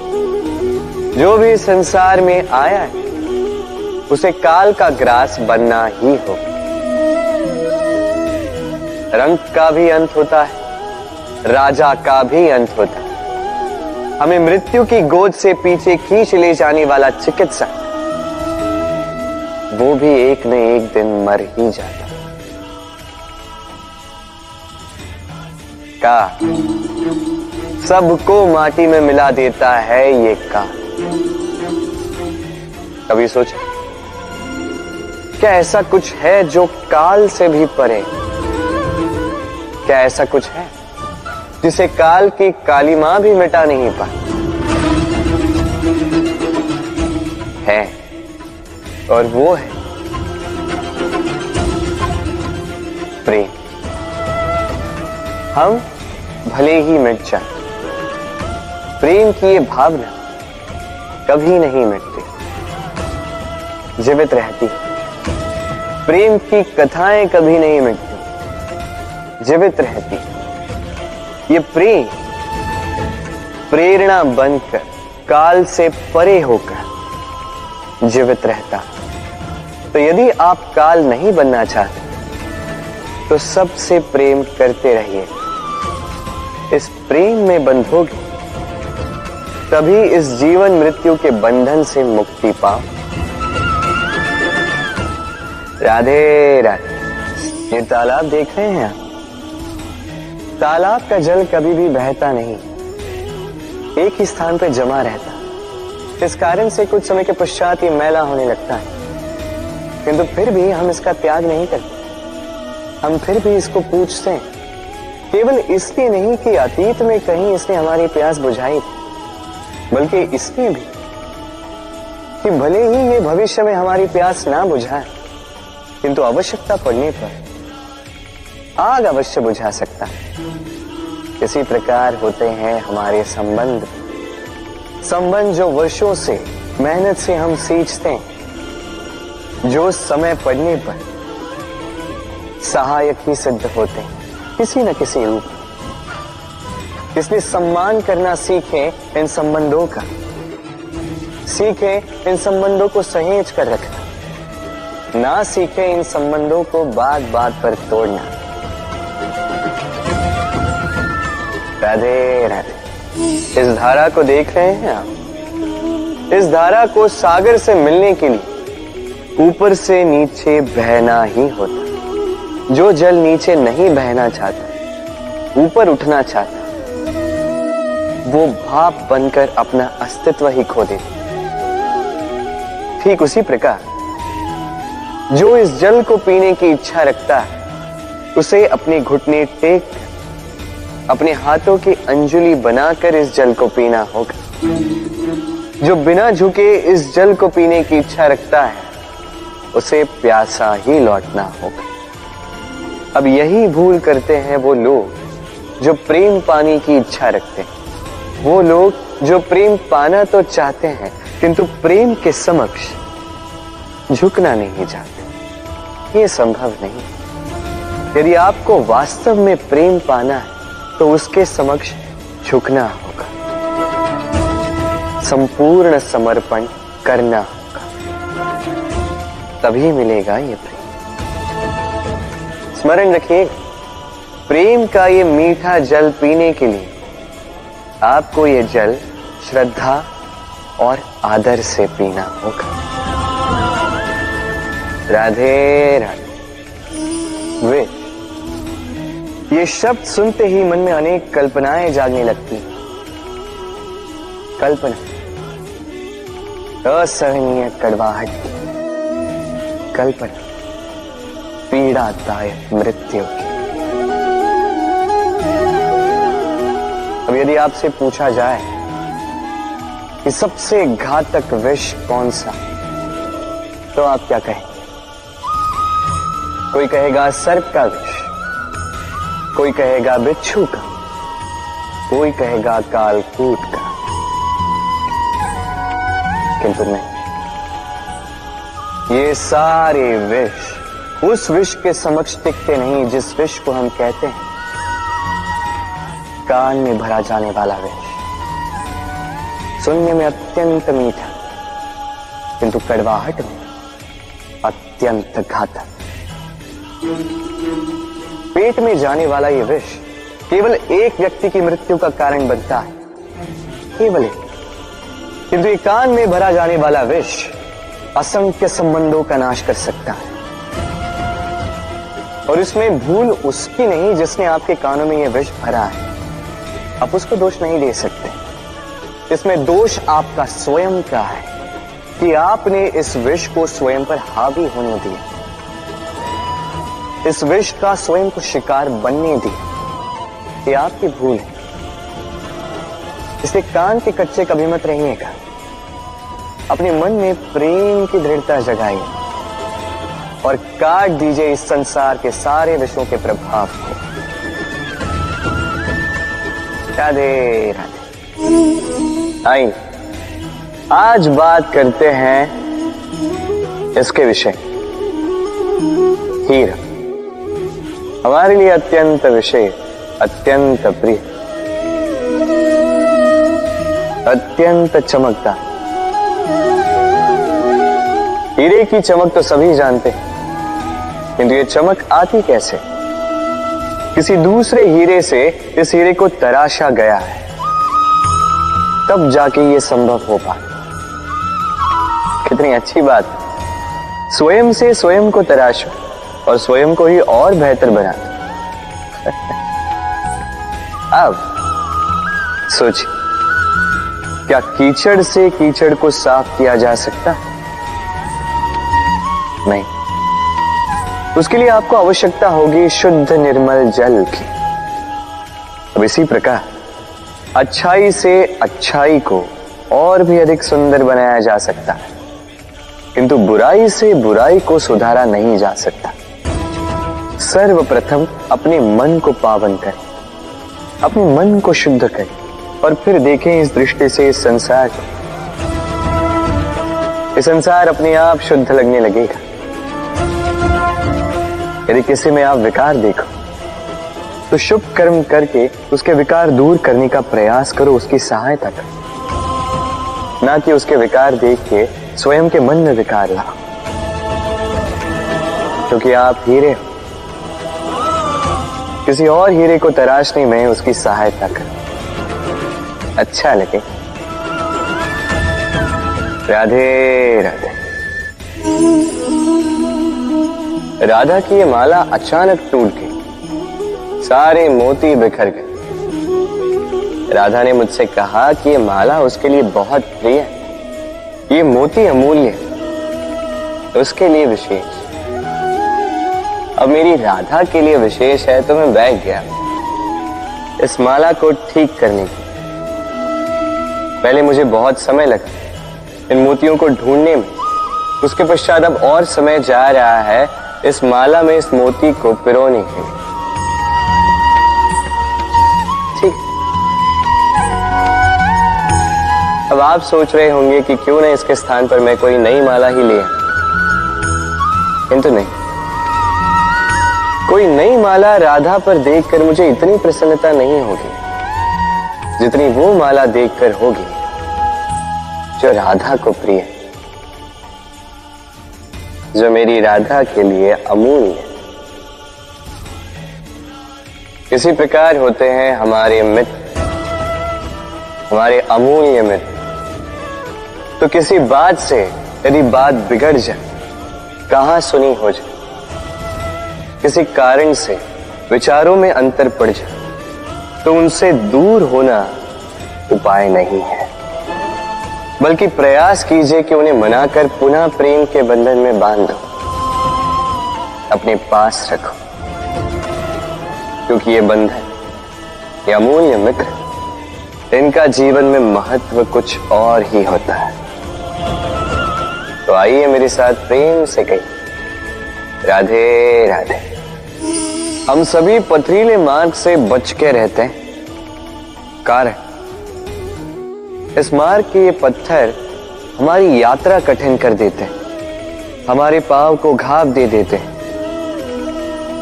जो भी संसार में आया है उसे काल का ग्रास बनना ही हो रंग का भी अंत होता है, राजा का भी अंत होता है। हमें मृत्यु की गोद से पीछे खींच ले जाने वाला चिकित्सक, वो भी एक न एक दिन मर ही जाता। का, सबको माटी में मिला देता है ये काल कभी सोचा? क्या ऐसा कुछ है जो काल से भी परे? क्या ऐसा कुछ है जिसे काल की काली माँ भी मिटा नहीं पाई? है और वो है प्रेम। हम भले ही मिट जाए, प्रेम की ये भावना कभी नहीं मिटती। जीवित रहती प्रेम की कथाएँ कभी नहीं मिटती, जीवित रहती। ये प्रेम, प्रेरणा बनकर, काल से परे होकर जीवित रहता। तो यदि आप काल नहीं बनना चाहते तो सबसे प्रेम करते रहिए। इस प्रेम में बंधोगे, तभी इस जीवन मृत्यु के बंधन से मुक्ति पाओ राधे राधे। ये तालाब देख रहे हैं तालाब का जल कभी भी बहता नहीं। एक ही स्थान पर जमा रहता। इस कारण से कुछ समय के पश्चात ये मैला होने लगता है। किंतु फिर भी हम इसका त्याग नहीं करते। हम फिर भी इसको पूछते हैं। केवल इसलिए नहीं कि अतीत में कहीं इसने हमारी प्यास बुझाई थी, बल्कि इसलिए भी। कि भले ही ये भविष्य में हमारी प्यास ना बुझाए किंतु आवश्यकता पड़ने पर आग अवश्य बुझा सकता है। इसी प्रकार होते हैं हमारे संबंध। संबंध जो वर्षों से, मेहनत से हम सींचते हैं, जो समय पड़ने पर सहायक ही सिद्ध होते हैं, किसी न किसी रूप इसलिए सम्मान करना सीखे इन संबंधों का। सीखे इन संबंधों को सहेज कर रखना। ना सीखे इन संबंधों को बात बात पर तोड़ना। राधे राधे। इस धारा को देख रहे हैं आप? इस धारा को सागर से मिलने के लिए ऊपर से नीचे बहना ही होता। जो जल नीचे नहीं बहना चाहता, ऊपर उठना चाहता, वो भाप बनकर अपना अस्तित्व ही खो देता। ठीक उसी प्रकार जो इस जल को पीने की इच्छा रखता है, उसे अपने घुटने टेक, अपने हाथों की अंजुली बनाकर इस जल को पीना होगा। जो बिना झुके इस जल को पीने की इच्छा रखता है, उसे प्यासा ही लौटना होगा। अब यही भूल करते हैं वो लोग जो प्रेम पाने की इच्छा रखते हैं। वो लोग जो प्रेम पाना तो चाहते हैं, किंतु प्रेम के समक्ष झुकना नहीं चाहते। ये संभव नहीं। यदि आपको वास्तव में प्रेम पाना है तो उसके समक्ष झुकना होगा। संपूर्ण समर्पण करना होगा। तभी मिलेगा ये प्रेम। स्मरण रखिए, प्रेम का ये मीठा जल पीने के लिए आपको ये जल श्रद्धा और आदर से पीना होगा। राधे राधे। वे, ये शब्द सुनते ही मन में अनेक कल्पनाएँ जागने लगती। कल्पना, असहनीय कड़वाहट। कल्पना, पीड़ादायक मृत्यु। की अब यदि आपसे पूछा जाए कि सबसे घातक विष कौन सा तो आप क्या कहेंगे कोई कहेगा सर्प का विष, कोई कहेगा बिच्छू का, कोई कहेगा कालकूट का। किंतु नहीं ये सारे विष, उस विष के समक्ष टिकते नहीं जिस विष को हम कहते हैं। कान में भरा जाने वाला विष, सुनने में अत्यंत मीठा, किंतु कड़वाहट में अत्यंत घातक। पेट में जाने वाला यह विष केवल एक व्यक्ति की मृत्यु का कारण बनता है। केवल एक। किंतु कान में भरा जाने वाला विष असंख्य संबंधों का नाश कर सकता है। और इसमें भूल उसकी नहीं जिसने आपके कानों में यह विष भरा है। आप उसको दोष नहीं दे सकते। इसमें दोष आपका स्वयं का है कि आपने इस विष को स्वयं पर हावी होने दिया। इस विष का स्वयं को शिकार बनने दिया ये आपकी भूल है। इसे कान के कच्चे कभी मत रहिएगा। अपने मन में प्रेम की दृढ़ता जगाइए। और काट दीजिए इस संसार के सारे विषयों के प्रभाव को। राधे राधे। आइए। आज बात करते हैं इसके विषय। हीरा। हमारे लिए अत्यंत विषय, अत्यंत प्रिय। अत्यंत चमकता हीरे की चमक तो सभी जानते हैं, किंतु ये चमक आती कैसे? किसी दूसरे हीरे से इस हीरे को तराशा गया है, तब जाके ये संभव हो पाए कितनी अच्छी बात। स्वयं से स्वयं को तराशो। और स्वयं को ही और बेहतर बना दो। अब, सोचिए, क्या कीचड़ से कीचड़ को साफ़ किया जा सकता? नहीं। उसके लिए आपको आवश्यकता होगी शुद्ध निर्मल जल की। अब इसी प्रकार, अच्छाई से अच्छाई को और भी अधिक सुंदर बनाया जा सकता है। किंतु बुराई से बुराई को सुधारा नहीं जा सकता। सर्वप्रथम अपने मन को पावन करें। अपने मन को शुद्ध करें और फिर देखें इस दृष्टि से इस संसार को। ये संसार अपने आप शुद्ध लगने लगेगा। यदि किसी में आप विकार देखो तो शुभ कर्म करके उसके विकार दूर करने का प्रयास करो, उसकी सहायता करो। ना कि उसके विकार देख के स्वयं के मन में विकार लाओ। क्योंकि आप हीरे हो। किसी और हीरे को तराशने में उसकी सहायता कर। अच्छा लगे। राधे राधे। राधा की ये माला अचानक टूट गई। सारे मोती बिखर गए राधा ने मुझसे कहा कि ये माला उसके लिए बहुत प्रिय है। ये मोती अमूल्य है। उसके लिए विशेष। अब मेरी राधा के लिए विशेष है तो मैं बैठ गया। इस माला को ठीक करने की पहले मुझे बहुत समय लगा इन मोतियों को ढूँढने में। उसके पश्चात अब और समय जा रहा है इस माला में इस मोती को पिरोने के लिए। ठीक। अब आप सोच रहे होंगे कि क्यों ना इसके स्थान पर मैं कोई नई माला ही ले किंतु नहीं। कोई नई माला राधा पर देखकर मुझे इतनी प्रसन्नता नहीं होगी, जितनी वो माला देखकर होगी, जो राधा को प्रिय है, जो मेरी राधा के लिए अमूल्य है। इसी प्रकार होते हैं हमारे मित्र, हमारे अमूल्य मित्र। तो किसी बात से यदि बात बिगड़ जाए, कहाँ सुनी हो जाए? किसी कारण से विचारों में अंतर पड़ जाए तो उनसे दूर होना उपाय नहीं है। बल्कि प्रयास कीजिए कि उन्हें मनाकर पुनः प्रेम के बंधन में बाँध। दो अपने पास रखो। क्योंकि ये बंधन, ये अमूल्य मित्र, इनका जीवन में महत्व कुछ और ही होता है। तो आइए मेरे साथ प्रेम से कही राधे राधे। हम सभी पथरीले मार्ग से बच के रहते हैं। कारण इस मार्ग के ये पत्थर हमारी यात्रा कठिन कर देते हैं। हमारे पाव को घाव दे देते हैं।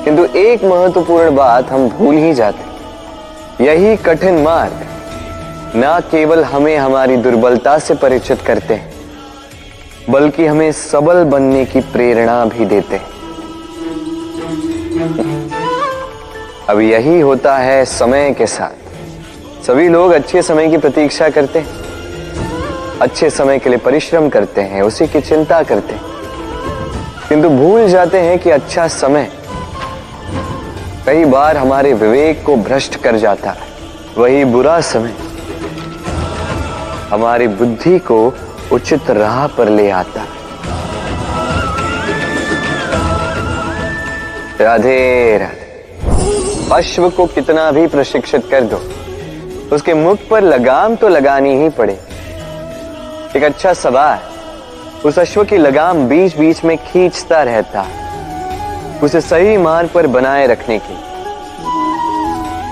किंतु एक महत्वपूर्ण बात हम भूल ही जाते यही कठिन मार्ग ना केवल हमें हमारी दुर्बलता से परिचित करते हैं, बल्कि हमें सबल बनने की प्रेरणा भी देते हैं। अब यही होता है समय के साथ। सभी लोग अच्छे समय की प्रतीक्षा करते हैं। अच्छे समय के लिए परिश्रम करते हैं, उसी की चिंता करते हैं। किंतु भूल जाते हैं कि अच्छा समय कई बार हमारे विवेक को भ्रष्ट कर जाता है। वही बुरा समय हमारी बुद्धि को उचित राह पर ले आता राधे राधे। अश्व को कितना भी प्रशिक्षित कर दो, उसके मुख पर लगाम तो लगानी ही पड़े। एक अच्छा सवार उस अश्व की लगाम बीच बीच में खींचता रहता, उसे सही मार्ग पर बनाए रखने की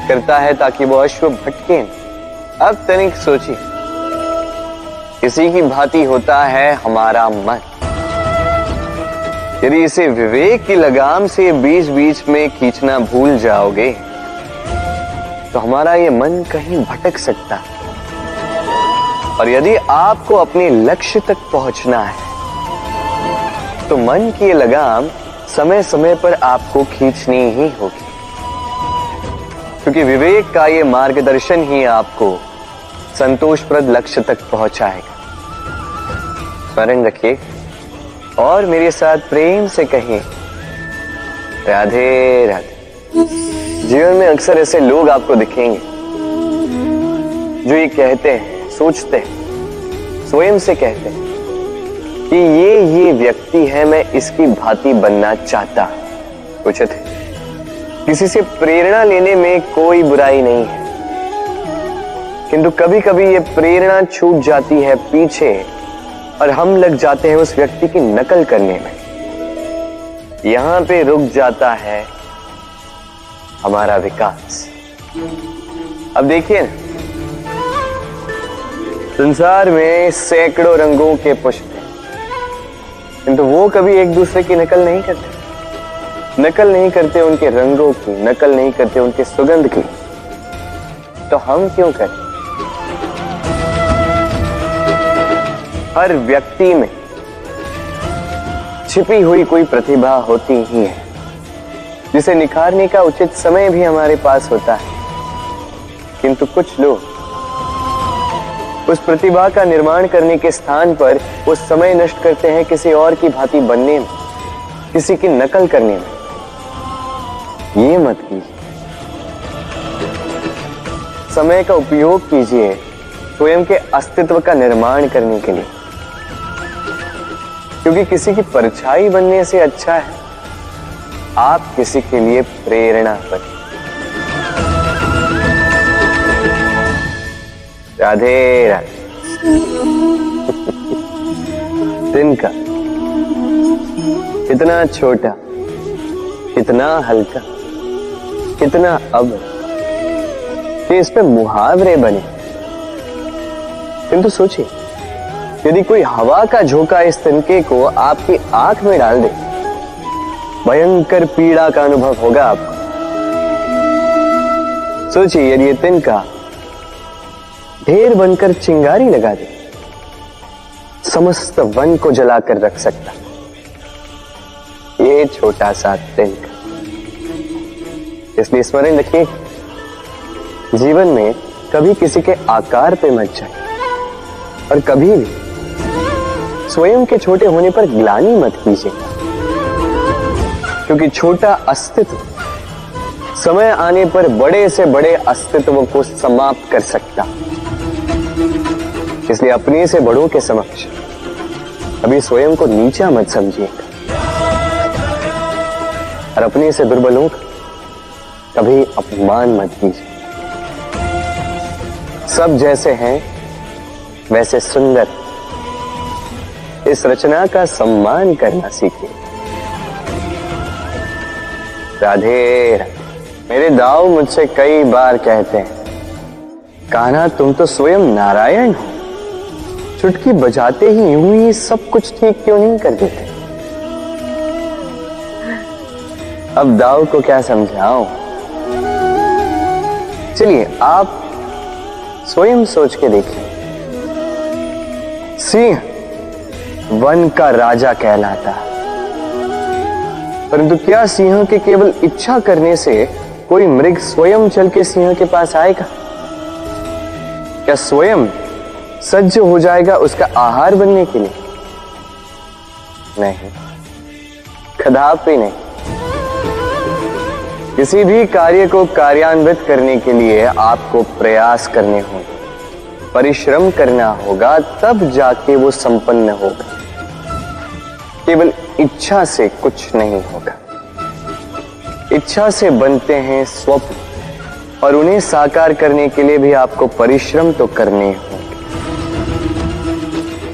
करता है ताकि वो अश्व भटके अब तनिक सोचिए, इसी की भांति होता है हमारा मन। यदि इसे विवेक की लगाम से बीच बीच में खींचना भूल जाओगे तो हमारा ये मन कहीं भटक सकता है। और यदि आपको अपने लक्ष्य तक पहुँचना है तो मन की लगाम समय समय पर आपको खींचनी ही होगी। क्योंकि विवेक का ये मार्गदर्शन ही आपको संतोषप्रद लक्ष्य तक पहुंचाएगा। स्मरण रखिए और मेरे साथ प्रेम से कहें, राधे राधे। जीवन में अक्सर ऐसे लोग आपको दिखेंगे, जो ये कहते हैं, सोचते हैं, स्वयं से कहते हैं कि ये ये व्यक्ति है, मैं इसकी भांति बनना चाहता उचित है। किसी से प्रेरणा लेने में कोई बुराई नहीं है। किंतु कभी कभी ये प्रेरणा छूट जाती है पीछे। और हम लग जाते हैं उस व्यक्ति की नकल करने में। यहाँ पे रुक जाता है हमारा विकास। अब देखिए संसार में सैकड़ों रंगों के पुष्प हैं। वो कभी एक दूसरे की नकल नहीं करते। नकल नहीं करते उनके रंगों की, नकल नहीं करते उनके सुगंध की। तो हम क्यों करें? हर व्यक्ति में छिपी हुई कोई प्रतिभा होती ही है, जिसे निखारने का उचित समय भी हमारे पास होता है। किंतु कुछ लोग उस प्रतिभा का निर्माण करने के स्थान पर वो समय नष्ट करते हैं किसी और की भांति बनने में, किसी की नकल करने में। ये मत कीजिए। समय का उपयोग कीजिए स्वयं के अस्तित्व का निर्माण करने के लिए। क्योंकि किसी की परछाई बनने से अच्छा है। आप किसी के लिए प्रेरणा बने। राधे राधे। दिन का। कितना छोटा, कितना हल्का, कितना अब। कि इस पे मुहावरे बने। किंतु सोचिए यदि कोई हवा का झोंका इस तिनके को आपकी आँख में डाल दे, भयंकर पीड़ा का अनुभव होगा आपको। सोचिए, यदि ये तिनका ढेर बनकर चिंगारी लगा दे, समस्त वन को जलाकर रख सकता। ये छोटा सा तिनका इसलिए स्मरण रखिए, जीवन में कभी किसी के आकार पे मत जाए और कभी भी स्वयं के छोटे होने पर ग्लानी मत कीजिए। क्योंकि छोटा अस्तित्व, समय आने पर बड़े से बड़े अस्तित्व को समाप्त कर सकता। इसलिए अपने से बड़ों के समक्ष अभी स्वयं को नीचा मत समझिए। और अपने से दुर्बलों का कभी अपमान मत कीजिए। सब जैसे हैं, वैसे सुंदर। इस रचना का सम्मान करना सीखे। राधे, मेरे दाऊ मुझसे कई बार कहते हैं, कान्हा, तुम तो स्वयं नारायण हो। चुटकी बजाते ही यूँ ही सब कुछ ठीक क्यों नहीं कर देते? अब दाऊ को क्या समझाऊं? चलिए, आप स्वयं सोच के देखिए। सिंह वन का राजा कहलाता। परंतु क्या सिंह के केवल इच्छा करने से कोई मृग स्वयं चल के सिंह के पास आएगा? क्या स्वयं सज्ज हो जाएगा उसका आहार बनने के लिए? नहीं। कदापि नहीं। किसी भी कार्य को कार्यान्वित करने के लिए आपको प्रयास करने होंगे। परिश्रम करना होगा, तब जाके वो संपन्न होगा। केवल इच्छा से कुछ नहीं होगा। इच्छा से बनते हैं स्वप्न, और उन्हें साकार करने के लिए भी आपको परिश्रम तो करने होंगे।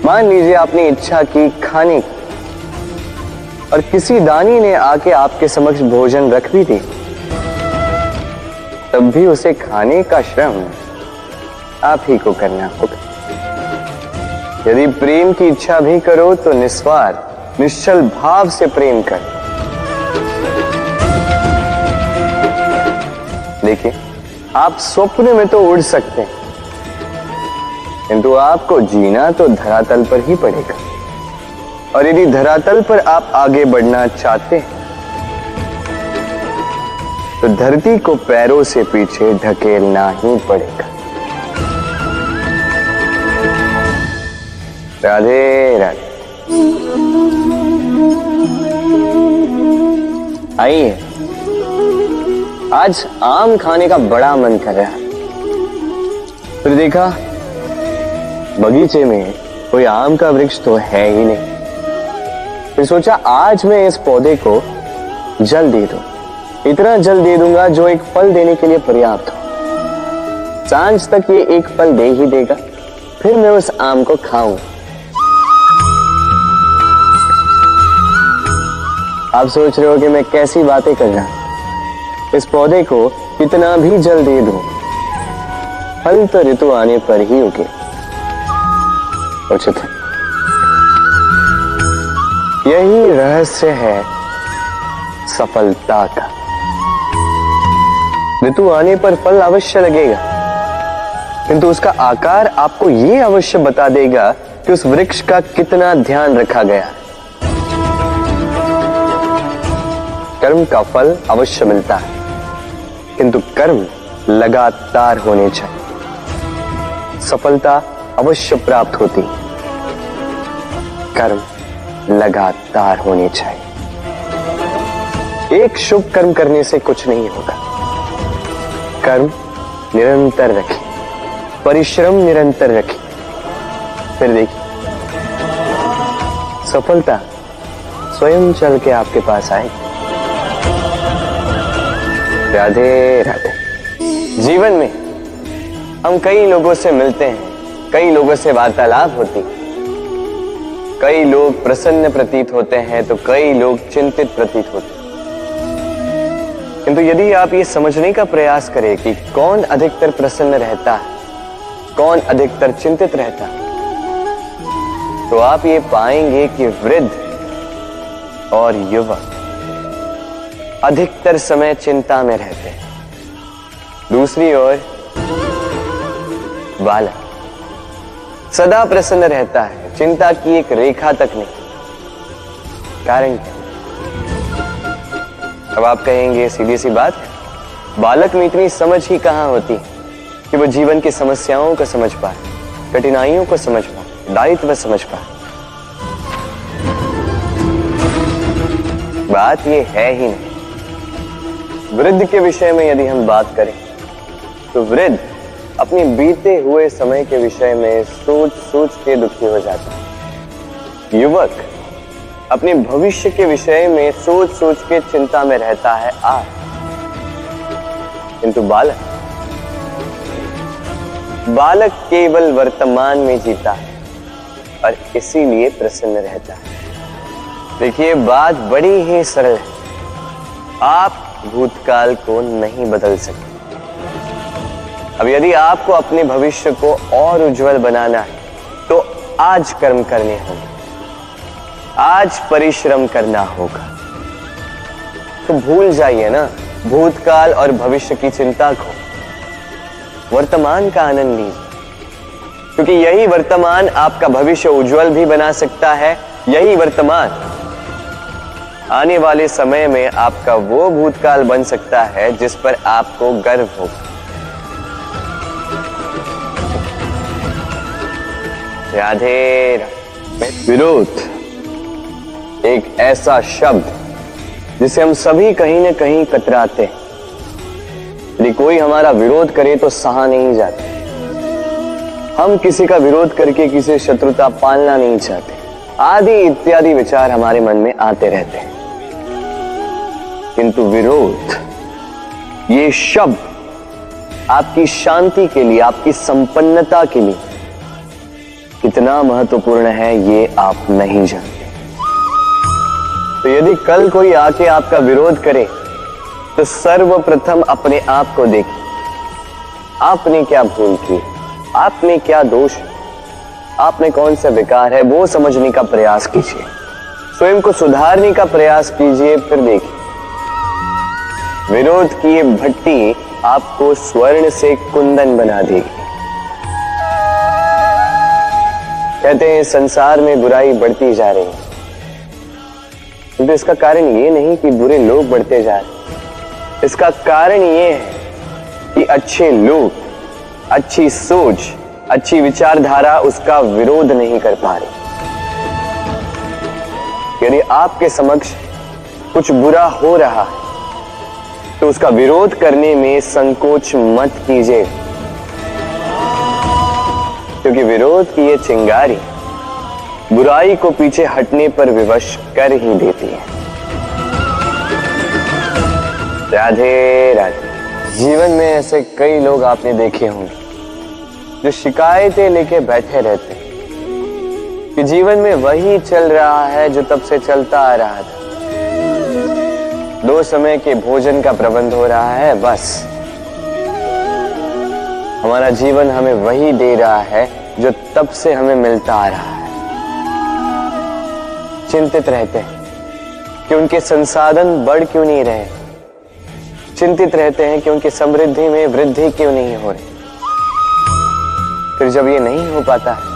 मान लीजिए आपने इच्छा की खाने की, और किसी दानी ने आके आपके समक्ष भोजन रख भी दी तब भी उसे खाने का श्रम आप ही को करना होगा। यदि प्रेम की इच्छा भी करो तो निस्वार्थ। निश्चल भाव से प्रेम कर। देखिए आप स्वप्न में तो उड़ सकते हैं। किंतु आपको जीना तो धरातल पर ही पड़ेगा। और यदि धरातल पर आप आगे बढ़ना चाहते हैं तो धरती को पैरों से पीछे ढकेलना ही पड़ेगा। राधे राधे। आइए। आज आम खाने का बड़ा मन कर रहा है। फिर देखा, बगीचे में कोई आम का वृक्ष तो है ही नहीं। फिर सोचा, आज मैं इस पौधे को जल दे दूँ। इतना जल दे दूँगा जो एक फल देने के लिए पर्याप्त हो। साँझ तक ये एक फल दे ही देगा, फिर मैं उस आम को खाऊं। आप सोच रहे हो कि मैं कैसी बातें कर रहा इस पौधे को कितना भी जल दे दूँ फल तो ऋतु आने पर ही उगे। उचित है। यही रहस्य है सफलता का। ऋतु आने पर फल अवश्य लगेगा। किंतु उसका आकार आपको यह अवश्य बता देगा कि उस वृक्ष का कितना ध्यान रखा गया कर्म का फल अवश्य मिलता है, किंतु कर्म लगातार होने चाहिए। सफलता अवश्य प्राप्त होती कर्म लगातार होने चाहिए। एक शुभ कर्म करने से कुछ नहीं होगा। कर्म निरंतर रखें। परिश्रम निरंतर रखें। फिर देखिए, सफलता स्वयं चल के आपके पास आएगी। राधे राधे। जीवन में हम कई लोगों से मिलते हैं, कई लोगों से वार्तालाप होती कई लोग प्रसन्न प्रतीत होते हैं तो कई लोग चिंतित प्रतीत होते किंतु यदि आप ये समझने का प्रयास करें कि कौन अधिकतर प्रसन्न रहता है, कौन अधिकतर चिंतित रहता है तो आप ये पाएँगे कि वृद्ध और युवक अधिकतर समय चिंता में रहते हैं। दूसरी ओर, बालक। सदा प्रसन्न रहता है, चिंता की एक रेखा तक नहीं। कारण क्या? अब आप कहेंगे सीधी सी बात, बालक में इतनी समझ ही कहाँ होती कि वो जीवन की समस्याओं को समझ पाए, कठिनाइयों को समझ पाए, दायित्व समझ पाए। बात ये है ही नहीं। वृद्ध के विषय में यदि हम बात करें तो वृद्ध अपने बीते हुए समय के विषय में सोच सोच के दुखी हो जाता है। युवक अपने भविष्य के विषय में सोच सोच के चिंता में रहता है। आज किंतु बालक बालक केवल वर्तमान में जीता है और इसीलिए प्रसन्न रहता है। देखिए, बात बड़ी ही सरल है। आप भूतकाल को नहीं बदल सकते अब यदि आपको अपने भविष्य को और उज्जवल बनाना है तो आज कर्म करने होंगे। आज परिश्रम करना होगा। तो भूल जाइए ना, भूतकाल और भविष्य की चिंता को। वर्तमान का आनंद लीजिए। क्योंकि यही वर्तमान आपका भविष्य उज्जवल भी बना सकता है, यही वर्तमान आने वाले समय में आपका वो भूतकाल बन सकता है जिस पर आपको गर्व होगा राधे विरोध एक ऐसा शब्द जिसे हम सभी कहीं ना कहीं कतराते यदि कोई हमारा विरोध करे तो सहा नहीं जाते। हम किसी का विरोध करके किसी शत्रुता पालना नहीं चाहते। आदि इत्यादि विचार हमारे मन में आते रहते हैं। किंतु विरोध, ये शब्द आपकी शांति के लिए, आपकी संपन्नता के लिए कितना महत्वपूर्ण है, ये आप नहीं जानते। तो यदि कल कोई आके आपका विरोध करे तो सर्वप्रथम अपने आप को देखिए। आपने क्या भूल की आपने क्या दोष? आपने कौन सा विकार है? वो समझने का प्रयास कीजिए। स्वयं को सुधारने का प्रयास कीजिए, फिर देखिए। विरोध की ये भट्टी आपको स्वर्ण से कुंदन बना देगी। कहते हैं, संसार में बुराई बढ़ती जा रही है। किंतु इसका कारण ये नहीं कि बुरे लोग बढ़ते जा रहे इसका कारण ये है कि अच्छे लोग, अच्छी सोच, अच्छी विचारधारा उसका विरोध नहीं कर पा रही। यदि आपके समक्ष कुछ बुरा हो रहा है तो उसका विरोध करने में संकोच मत कीजिए। क्योंकि विरोध की ये चिंगारी बुराई को पीछे हटने पर विवश कर ही देती है। राधे राधे। जीवन में ऐसे कई लोग आपने देखे होंगे, जो शिकायतें लेके बैठे रहते हैं कि जीवन में वही चल रहा है जो तब से चलता आ रहा था। दो समय के भोजन का प्रबंध हो रहा है, बस। हमारा जीवन हमें वही दे रहा है, जो तब से हमें मिलता आ रहा है। चिंतित रहते हैं कि उनके संसाधन बढ़ क्यों नहीं रहे। चिंतित रहते हैं कि उनकी समृद्धि में वृद्धि क्यों नहीं हो रही। फिर जब ये नहीं हो पाता है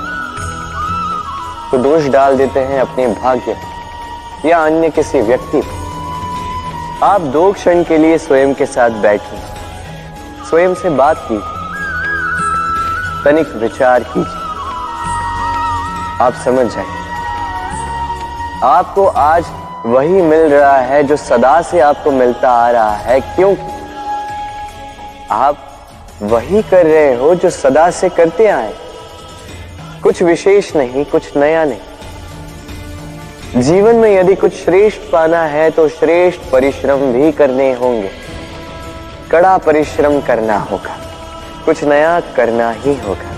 तो दोष डाल देते हैं अपने भाग्य या अन्य किसी व्यक्ति पर। आप दो क्षण के लिए स्वयं के साथ बैठिए स्वयं से बात कीजिए तनिक विचार कीजिए। आप समझ जाए आपको आज वही मिल रहा है जो सदा से आपको मिलता आ रहा है। क्योंकि आप वही कर रहे हो जो सदा से करते आए। कुछ विशेष नहीं, कुछ नया नहीं। जीवन में यदि कुछ श्रेष्ठ पाना है तो श्रेष्ठ परिश्रम भी करने होंगे। कड़ा परिश्रम करना होगा, कुछ नया करना ही होगा।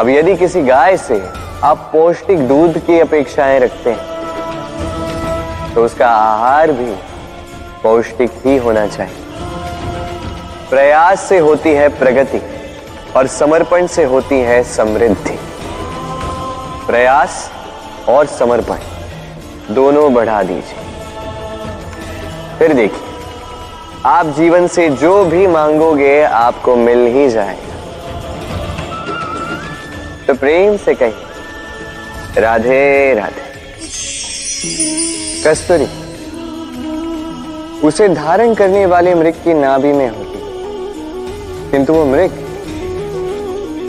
अब यदि किसी गाय से आप पौष्टिक दूध की अपेक्षाएँ रखते हैं तो उसका आहार भी पौष्टिक ही होना चाहिए। प्रयास से होती है प्रगति, और समर्पण से होती है समृद्धि। प्रयास और समर्पण। दोनों बढ़ा दीजिए। फिर देखिए, आप जीवन से जो भी मांगोगे, आपको मिल ही जाएगा। तो प्रेम से कहिए, राधे राधे। कस्तूरी, उसे धारण करने वाले मृग की नाभि में होती किंतु वो मृग,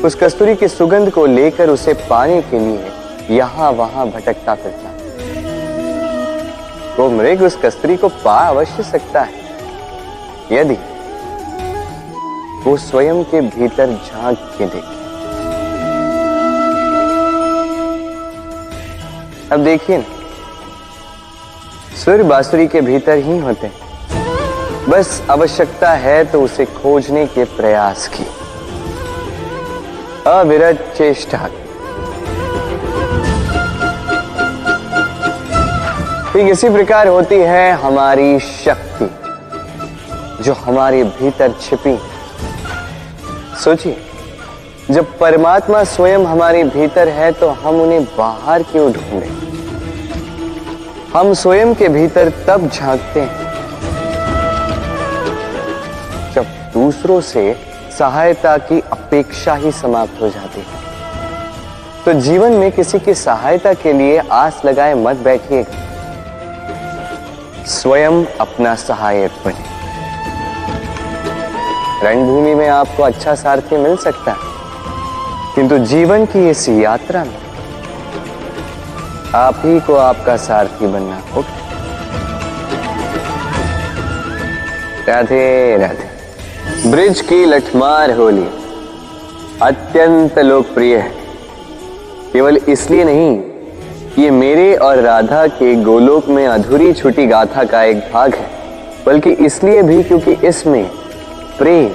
उस कस्तूरी की सुगंध को लेकर उसे पाने के लिए यहाँ वहाँ भटकता फिरता। वो मृग उस कस्तूरी को पा अवश्य सकता है। यदि वो स्वयं के भीतर झाँक के देखे। अब देखिए ना सुर बांसुरी के भीतर ही होते हैं। बस आवश्यकता है तो उसे खोजने के प्रयास की अविरत चेष्टा। ठीक इसी प्रकार होती है हमारी शक्ति, जो हमारे भीतर छिपी सोचिए, जब परमात्मा स्वयं हमारे भीतर है तो हम उन्हें बाहर क्यों ढूंढे? हम स्वयं के भीतर तब झांकते हैं, जब दूसरों से सहायता की अपेक्षा ही समाप्त हो जाती है। तो जीवन में किसी की सहायता के लिए आस लगाए मत बैठिएगा स्वयं अपना सहायक बने। रणभूमि में आपको अच्छा सारथी मिल सकता है, किंतु जीवन की इस यात्रा में आप ही को आपका सारथी बनना होगा। राधे राधे। ब्रिज की लठमार होली अत्यंत लोकप्रिय है। केवल इसलिए नहीं ये मेरे और राधा के गोलोक में अधूरी छुटी गाथा का एक भाग है, बल्कि इसलिए भी क्योंकि इसमें प्रेम,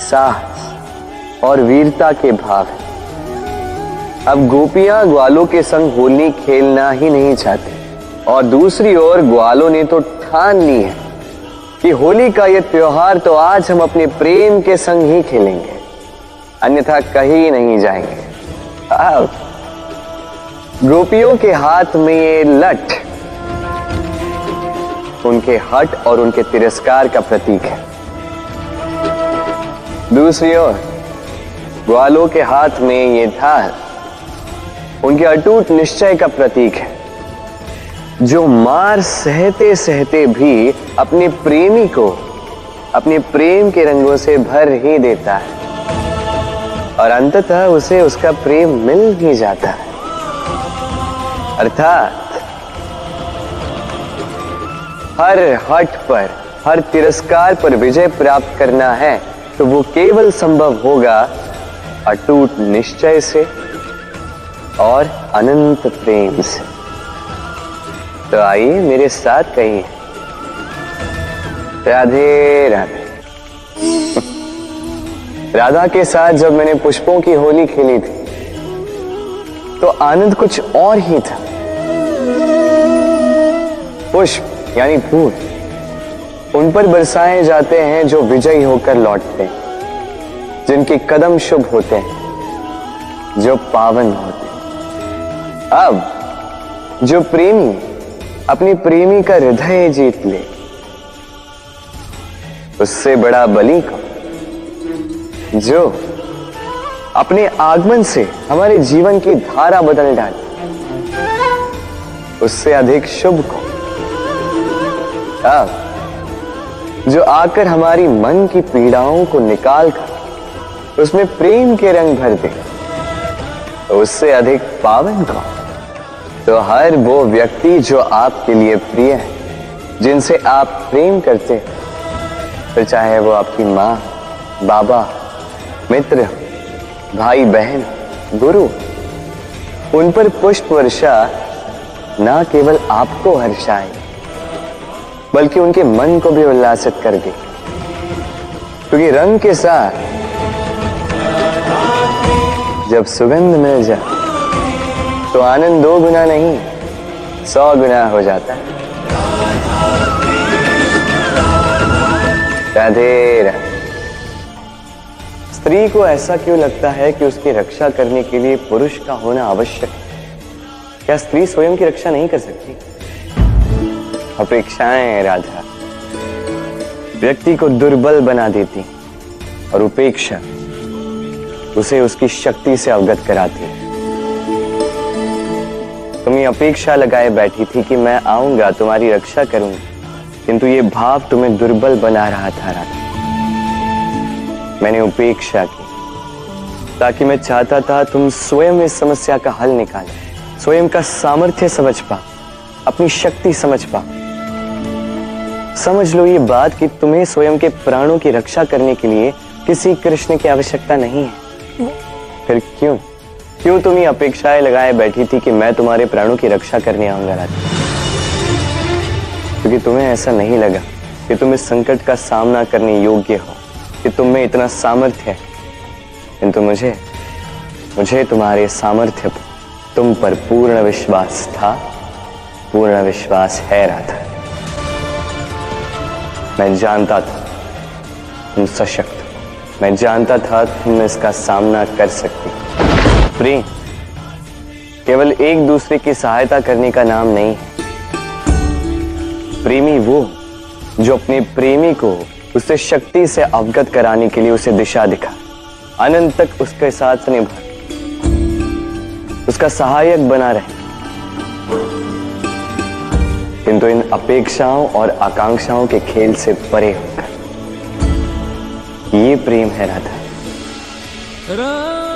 साहस और वीरता के भाव है। अब गोपियाँ ग्वालों के संग होली खेलना ही नहीं चाहते, और दूसरी ओर ग्वालों ने तो ठान ली है कि होली का यह त्योहार तो आज हम अपने प्रेम के संग ही खेलेंगे, अन्यथा कहीं नहीं जाएँगे। अब गोपियों के हाथ में ये लठ उनके हट और उनके तिरस्कार का प्रतीक है। दूसरी ओर, ग्वालों के हाथ में ये धार उनके अटूट निश्चय का प्रतीक है, जो मार सहते सहते भी अपने प्रेमी को, अपने प्रेम के रंगों से भर ही देता है। और अंततः उसे उसका प्रेम मिल ही जाता है। अर्थात हर हट पर, हर तिरस्कार पर विजय प्राप्त करना है तो वो केवल संभव होगा अटूट निश्चय से और अनंत प्रेम से। तो आइए मेरे साथ कहिए। राधे राधे। राधा के साथ जब मैंने पुष्पों की होली खेली थी तो आनंद कुछ और ही था। पुष्प, यानी फूल उन पर बरसाए जाते हैं जो विजयी होकर लौटते हैं, जिनके कदम शुभ होते हैं, जो पावन होते हैं। अब, जो प्रेमी अपनी प्रेमी का हृदय जीत ले, उससे बड़ा बलि को जो अपने आगमन से हमारे जीवन की धारा बदल डाले। उससे अधिक शुभ को। अब, जो आकर हमारी मन की पीड़ाओं को निकाल कर उसमें प्रेम के रंग भर दे तो उससे अधिक पावन को। तो हर वो व्यक्ति जो आपके लिए प्रिय है, जिनसे आप प्रेम करते हैं तो चाहे वो आपकी माँ, बाबा, मित्र भाई बहन, गुरु, उन पर पुष्प वर्षा ना केवल आपको हर्षाए, बल्कि उनके मन को भी उल्लासित कर दे क्योंकि रंग के साथ जब सुगंध मिल जाए तो आनंद दो गुना नहीं, सौ गुना हो जाता है। राधे राधे। स्त्री को ऐसा क्यों लगता है कि उसकी रक्षा करने के लिए पुरुष का होना आवश्यक है? क्या स्त्री स्वयं की रक्षा नहीं कर सकती? अपेक्षाएँ राधा व्यक्ति को दुर्बल बना देती और उपेक्षा उसे उसकी शक्ति से अवगत कराती है। तुम ये अपेक्षा लगाए बैठी थी कि मैं आऊँगा, तुम्हारी रक्षा करूँगा, किंतु ये भाव तुम्हें दुर्बल बना रहा था राधा मैंने उपेक्षा की, ताकि मैं चाहता था तुम स्वयं इस समस्या का हल निकाले, स्वयं का सामर्थ्य समझ पा अपनी शक्ति समझ पा समझ लो ये बात कि तुम्हें स्वयं के प्राणों की रक्षा करने के लिए किसी कृष्ण की आवश्यकता नहीं है। फिर क्यों? क्यों तुम ये अपेक्षाएँ लगाए बैठी थी कि मैं तुम्हारे प्राणों की रक्षा करने आऊँगा राधा क्योंकि तुम्हें ऐसा नहीं लगा कि तुम इस संकट का सामना करने योग्य हो। कि तुम में इतना सामर्थ्य है। किंतु मुझे मुझे तुम्हारे सामर्थ्य तुम पर पूर्ण विश्वास था। पूर्ण विश्वास है राधा। मैं जानता था तुम सशक्त मैं जानता था तुम इसका सामना कर सकती प्रेम केवल एक दूसरे की सहायता करने का नाम नहीं है। प्रेमी वो जो अपने प्रेमी को उसे शक्ति से अवगत कराने के लिए उसे दिशा दिखा। अनंत तक उसके साथ निभा उसका सहायक बना रहे। किंतु इन अपेक्षाओं और आकांक्षाओं के खेल से परे होकर। ये प्रेम है राधा।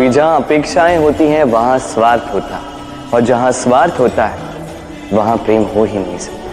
जहाँ अपेक्षाएँ होती हैं, वहाँ स्वार्थ होता। और जहाँ स्वार्थ होता है, वहाँ प्रेम हो ही नहीं सकता।